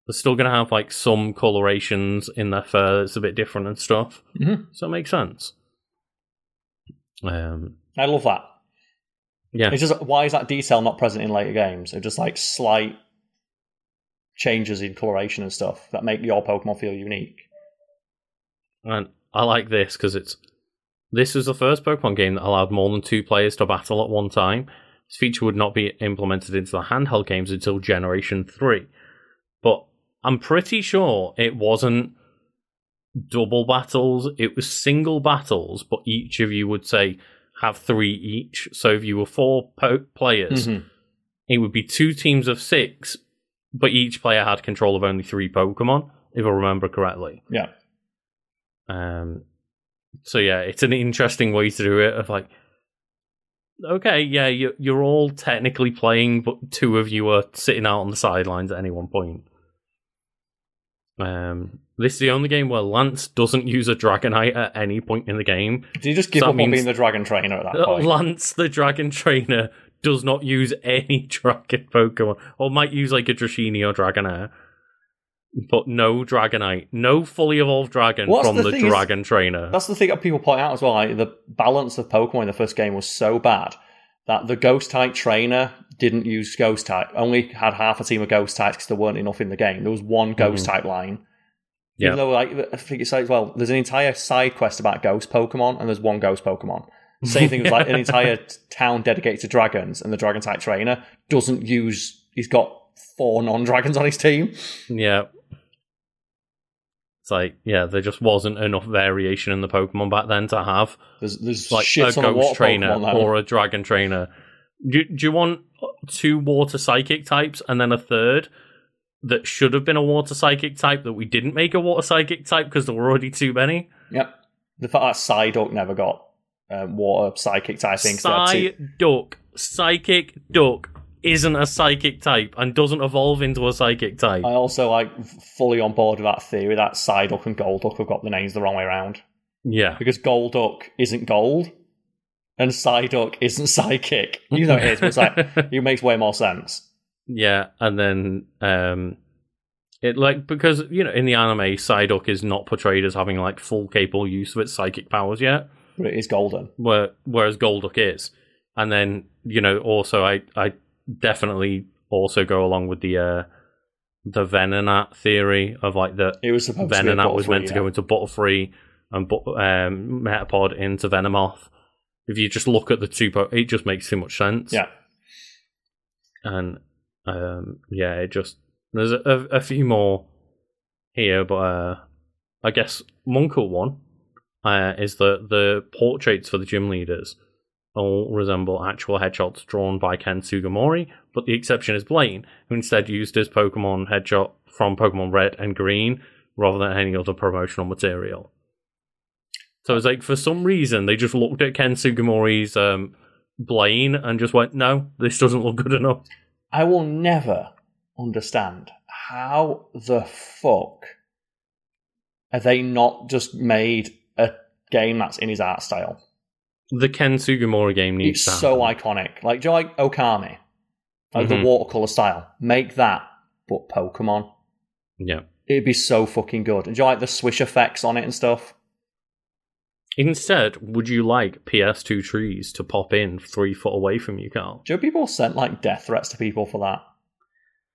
Speaker 1: They're still gonna have like some colorations in their fur that's a bit different and stuff.
Speaker 2: yeah. Mhm.
Speaker 1: So it makes sense. Um,
Speaker 2: I love that.
Speaker 1: Yeah,
Speaker 2: It's just why is that detail not present in later games? It's just like slight changes in coloration and stuff that make your Pokemon feel unique.
Speaker 1: And I like this because it's this is the first Pokemon game that allowed more than two players to battle at one time. This feature would not be implemented into the handheld games until Generation 3. But I'm pretty sure it wasn't double battles, it was single battles, but each of you would say have three each. So if you were four po- players,
Speaker 2: Mhm.
Speaker 1: it would be two teams of six, but each player had control of only three Pokemon, if I remember correctly.
Speaker 2: Yeah.
Speaker 1: Um, so yeah, it's an interesting way to do it. Of like, okay, yeah, you're you're all technically playing, but two of you are sitting out on the sidelines at any one point. Um, this is the only game where Lance doesn't use a Dragonite at any point in the game.
Speaker 2: Do you just give
Speaker 1: So
Speaker 2: up on being the Dragon Trainer at that point?
Speaker 1: Lance, the Dragon Trainer, does not use any Dragon Pokemon, or might use like a Dratini or Dragonair. But no Dragonite, no fully evolved dragon
Speaker 2: What's
Speaker 1: from
Speaker 2: the
Speaker 1: the,
Speaker 2: thing is-
Speaker 1: Dragon Trainer.
Speaker 2: That's the thing that people point out as well. Like, the balance of Pokemon in the first game was so bad that the Ghost type trainer didn't use Ghost type. Only had half a team of Ghost types because there weren't enough in the game. There was one Ghost mm-hmm. type line.
Speaker 1: Yeah.
Speaker 2: Even though, like, I think it's like, well, there's an entire side quest about Ghost Pokemon, and there's one Ghost Pokemon. Same thing with like an entire town dedicated to dragons, and the Dragon type trainer doesn't use. He's got four non dragons on his team.
Speaker 1: Yeah. It's like, yeah, there just wasn't enough variation in the Pokemon back then to have
Speaker 2: There's there's
Speaker 1: like a ghost trainer
Speaker 2: Pokemon
Speaker 1: or a dragon trainer. Do, do you want two water psychic types and then a third that should have been a water psychic type that we didn't make a water psychic type because there were already too many?
Speaker 2: Yep. The fact that Psyduck never got um, water psychic type things. they had
Speaker 1: Psyduck, psychic duck isn't a psychic type and doesn't evolve into a psychic type.
Speaker 2: I also like fully on board with that theory that Psyduck and Golduck have got the names the wrong way around.
Speaker 1: Yeah.
Speaker 2: because Golduck isn't gold and Psyduck isn't psychic. You know it is, but it's like it makes way more sense.
Speaker 1: Yeah, and then um it like because you know in the anime Psyduck is not portrayed as having like full capable use of its psychic powers yet,
Speaker 2: But it is golden.
Speaker 1: where whereas Golduck is. And then, you know, also I I definitely also go along with the uh the Venonat theory of like the
Speaker 2: It was supposed to be a
Speaker 1: Venonat was meant to go into Butterfree and um, Metapod into Venomoth. If you just look at the two, po- it just makes too much sense.
Speaker 2: Yeah.
Speaker 1: and um, yeah, it just there's a, a, few more here, but uh, I guess one cool one uh, is that the portraits for the gym leaders all resemble actual headshots drawn by Ken Sugimori, but the exception is Blaine, who instead used his Pokemon headshot from Pokemon Red and Green rather than any other promotional material. So it's like for some reason they just looked at Ken Sugimori's um, Blaine and just went, "No, this doesn't look good enough."
Speaker 2: I will never understand how the fuck are they not just made a game that's in his art style?
Speaker 1: The Ken Sugimori game needs
Speaker 2: It's
Speaker 1: to
Speaker 2: so iconic. Like, do you like Okami? Like the
Speaker 1: Mhm.
Speaker 2: watercolor style. Make that, but Pokemon.
Speaker 1: Yeah.
Speaker 2: It'd be so fucking good. And do you like the swish effects on it and stuff?
Speaker 1: Instead, would you like PS2 trees to pop in three foot away from you, Karl?
Speaker 2: Do you know people sent like death threats to people for that?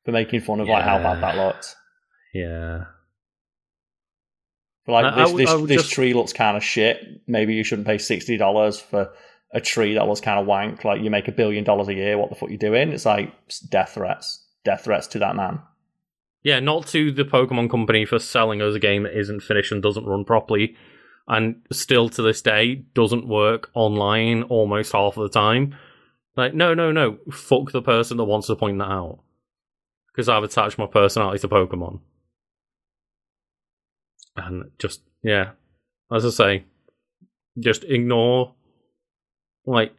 Speaker 2: For making fun of like how bad that
Speaker 1: Yeah.
Speaker 2: looked.
Speaker 1: Yeah.
Speaker 2: But like
Speaker 1: I- I
Speaker 2: this,
Speaker 1: would-
Speaker 2: this,
Speaker 1: I
Speaker 2: this
Speaker 1: just-
Speaker 2: tree looks kind of shit. Maybe you shouldn't pay sixty dollars for a tree that was kind of wank. Like you make a billion dollars a year. What the fuck you doing? It's like death threats. Death threats to that man.
Speaker 1: Yeah, not to the Pokemon Company for selling us a game that isn't finished and doesn't run properly, and still to this day doesn't work online almost half of the time. Like, no, no, no. Fuck the person that wants to point that out. Because I've attached my personality to Pokemon. And just, yeah. As I say, just ignore, like,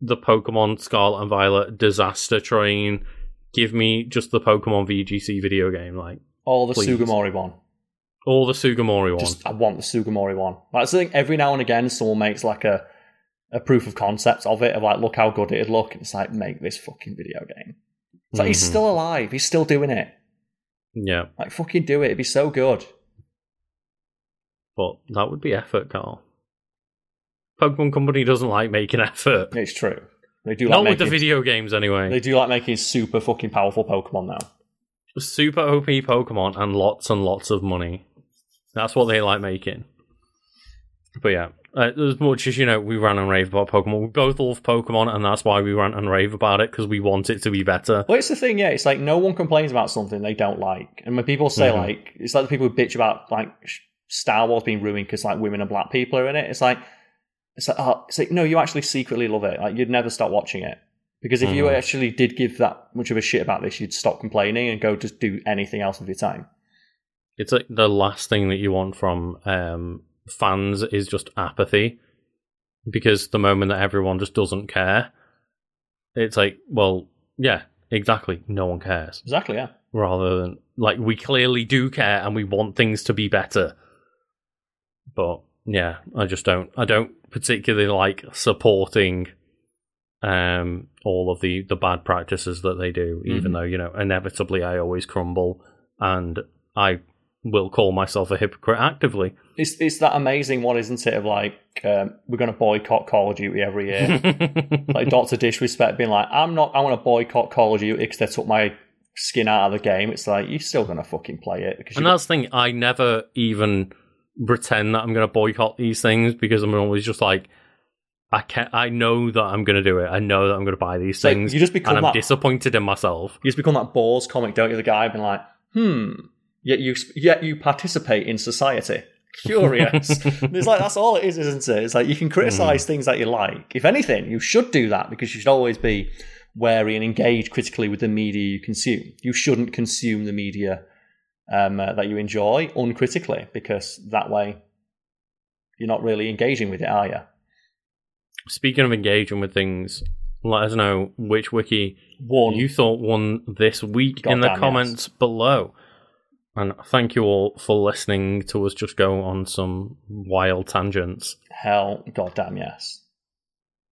Speaker 1: the Pokemon Scarlet and Violet disaster train. Give me just the Pokemon VGC video game, like,
Speaker 2: All the
Speaker 1: Please.
Speaker 2: Sugimori one.
Speaker 1: All the Sugimori ones.
Speaker 2: Just I want the Sugimori one. That's the thing. Every now and again, someone makes like a a proof of concept of it of like, look how good it'd look. And it's like, make this fucking video game. It's like he's
Speaker 1: Mhm.
Speaker 2: still alive. He's still doing it.
Speaker 1: Yeah,
Speaker 2: Like fucking do it. It'd be so good.
Speaker 1: but that would be effort, Karl. Pokemon Company doesn't like making effort.
Speaker 2: It's true. They do
Speaker 1: Not
Speaker 2: like
Speaker 1: with the video games, anyway.
Speaker 2: They do like making super fucking powerful Pokemon now.
Speaker 1: Super OP Pokemon and lots and lots of money. That's what they like making. But yeah, uh, as much as you know, we ran and rave about Pokemon. We both love Pokemon, and that's why we ran and rave about it because we want it to be better.
Speaker 2: Well, it's the thing, yeah. It's like no one complains about something they don't like, and when people say
Speaker 1: Mhm.
Speaker 2: like, it's like the people who bitch about like Star Wars being ruined because like women and black people are in it. It's like, it's like, oh, it's like no, you actually secretly love it. Like you'd never stop watching it because if you
Speaker 1: Mhm.
Speaker 2: actually did give that much of a shit about this, you'd stop complaining and go just do anything else with your time.
Speaker 1: It's like the last thing that you want from um, fans is just apathy, because the moment that everyone just doesn't care, it's like, well, yeah, exactly, no one cares.
Speaker 2: Exactly, yeah.
Speaker 1: Rather than like we clearly do care and we want things to be better, but yeah, I just don't. I don't particularly like supporting um all of the the bad practices that they do even
Speaker 2: Mhm.
Speaker 1: though you know inevitably i always crumble and i will call myself a hypocrite actively
Speaker 2: It's it's that amazing one, isn't it? Of like um, we're going to boycott Call of Duty every year. like Doctor Disrespect being like, I'm not. I want to boycott Call of Duty because they took my skin out of the game. It's like you're still going to fucking play it because
Speaker 1: and that's the thing i never even pretend that i'm going to boycott these things because i'm always just like i can't i know that i'm going to do it i know that i'm going to buy these things
Speaker 2: you just become
Speaker 1: and i'm
Speaker 2: that.
Speaker 1: disappointed in myself
Speaker 2: you just become that Bors comic, don't you? The guy being like, hmm. Yet you yet you participate in society. Curious. it's like that's all it is, isn't it? It's like you can criticize things that you like. If anything, you should do that because you should always be wary and engage critically with the media you consume. You shouldn't consume the media um, uh, that you enjoy uncritically because that way you're not really engaging with it, are you?
Speaker 1: speaking of engaging with things let us know which wiki
Speaker 2: One.
Speaker 1: you thought won this week in the comments below. And thank you all for listening to us just go on some wild tangents.
Speaker 2: Hell, goddamn yes.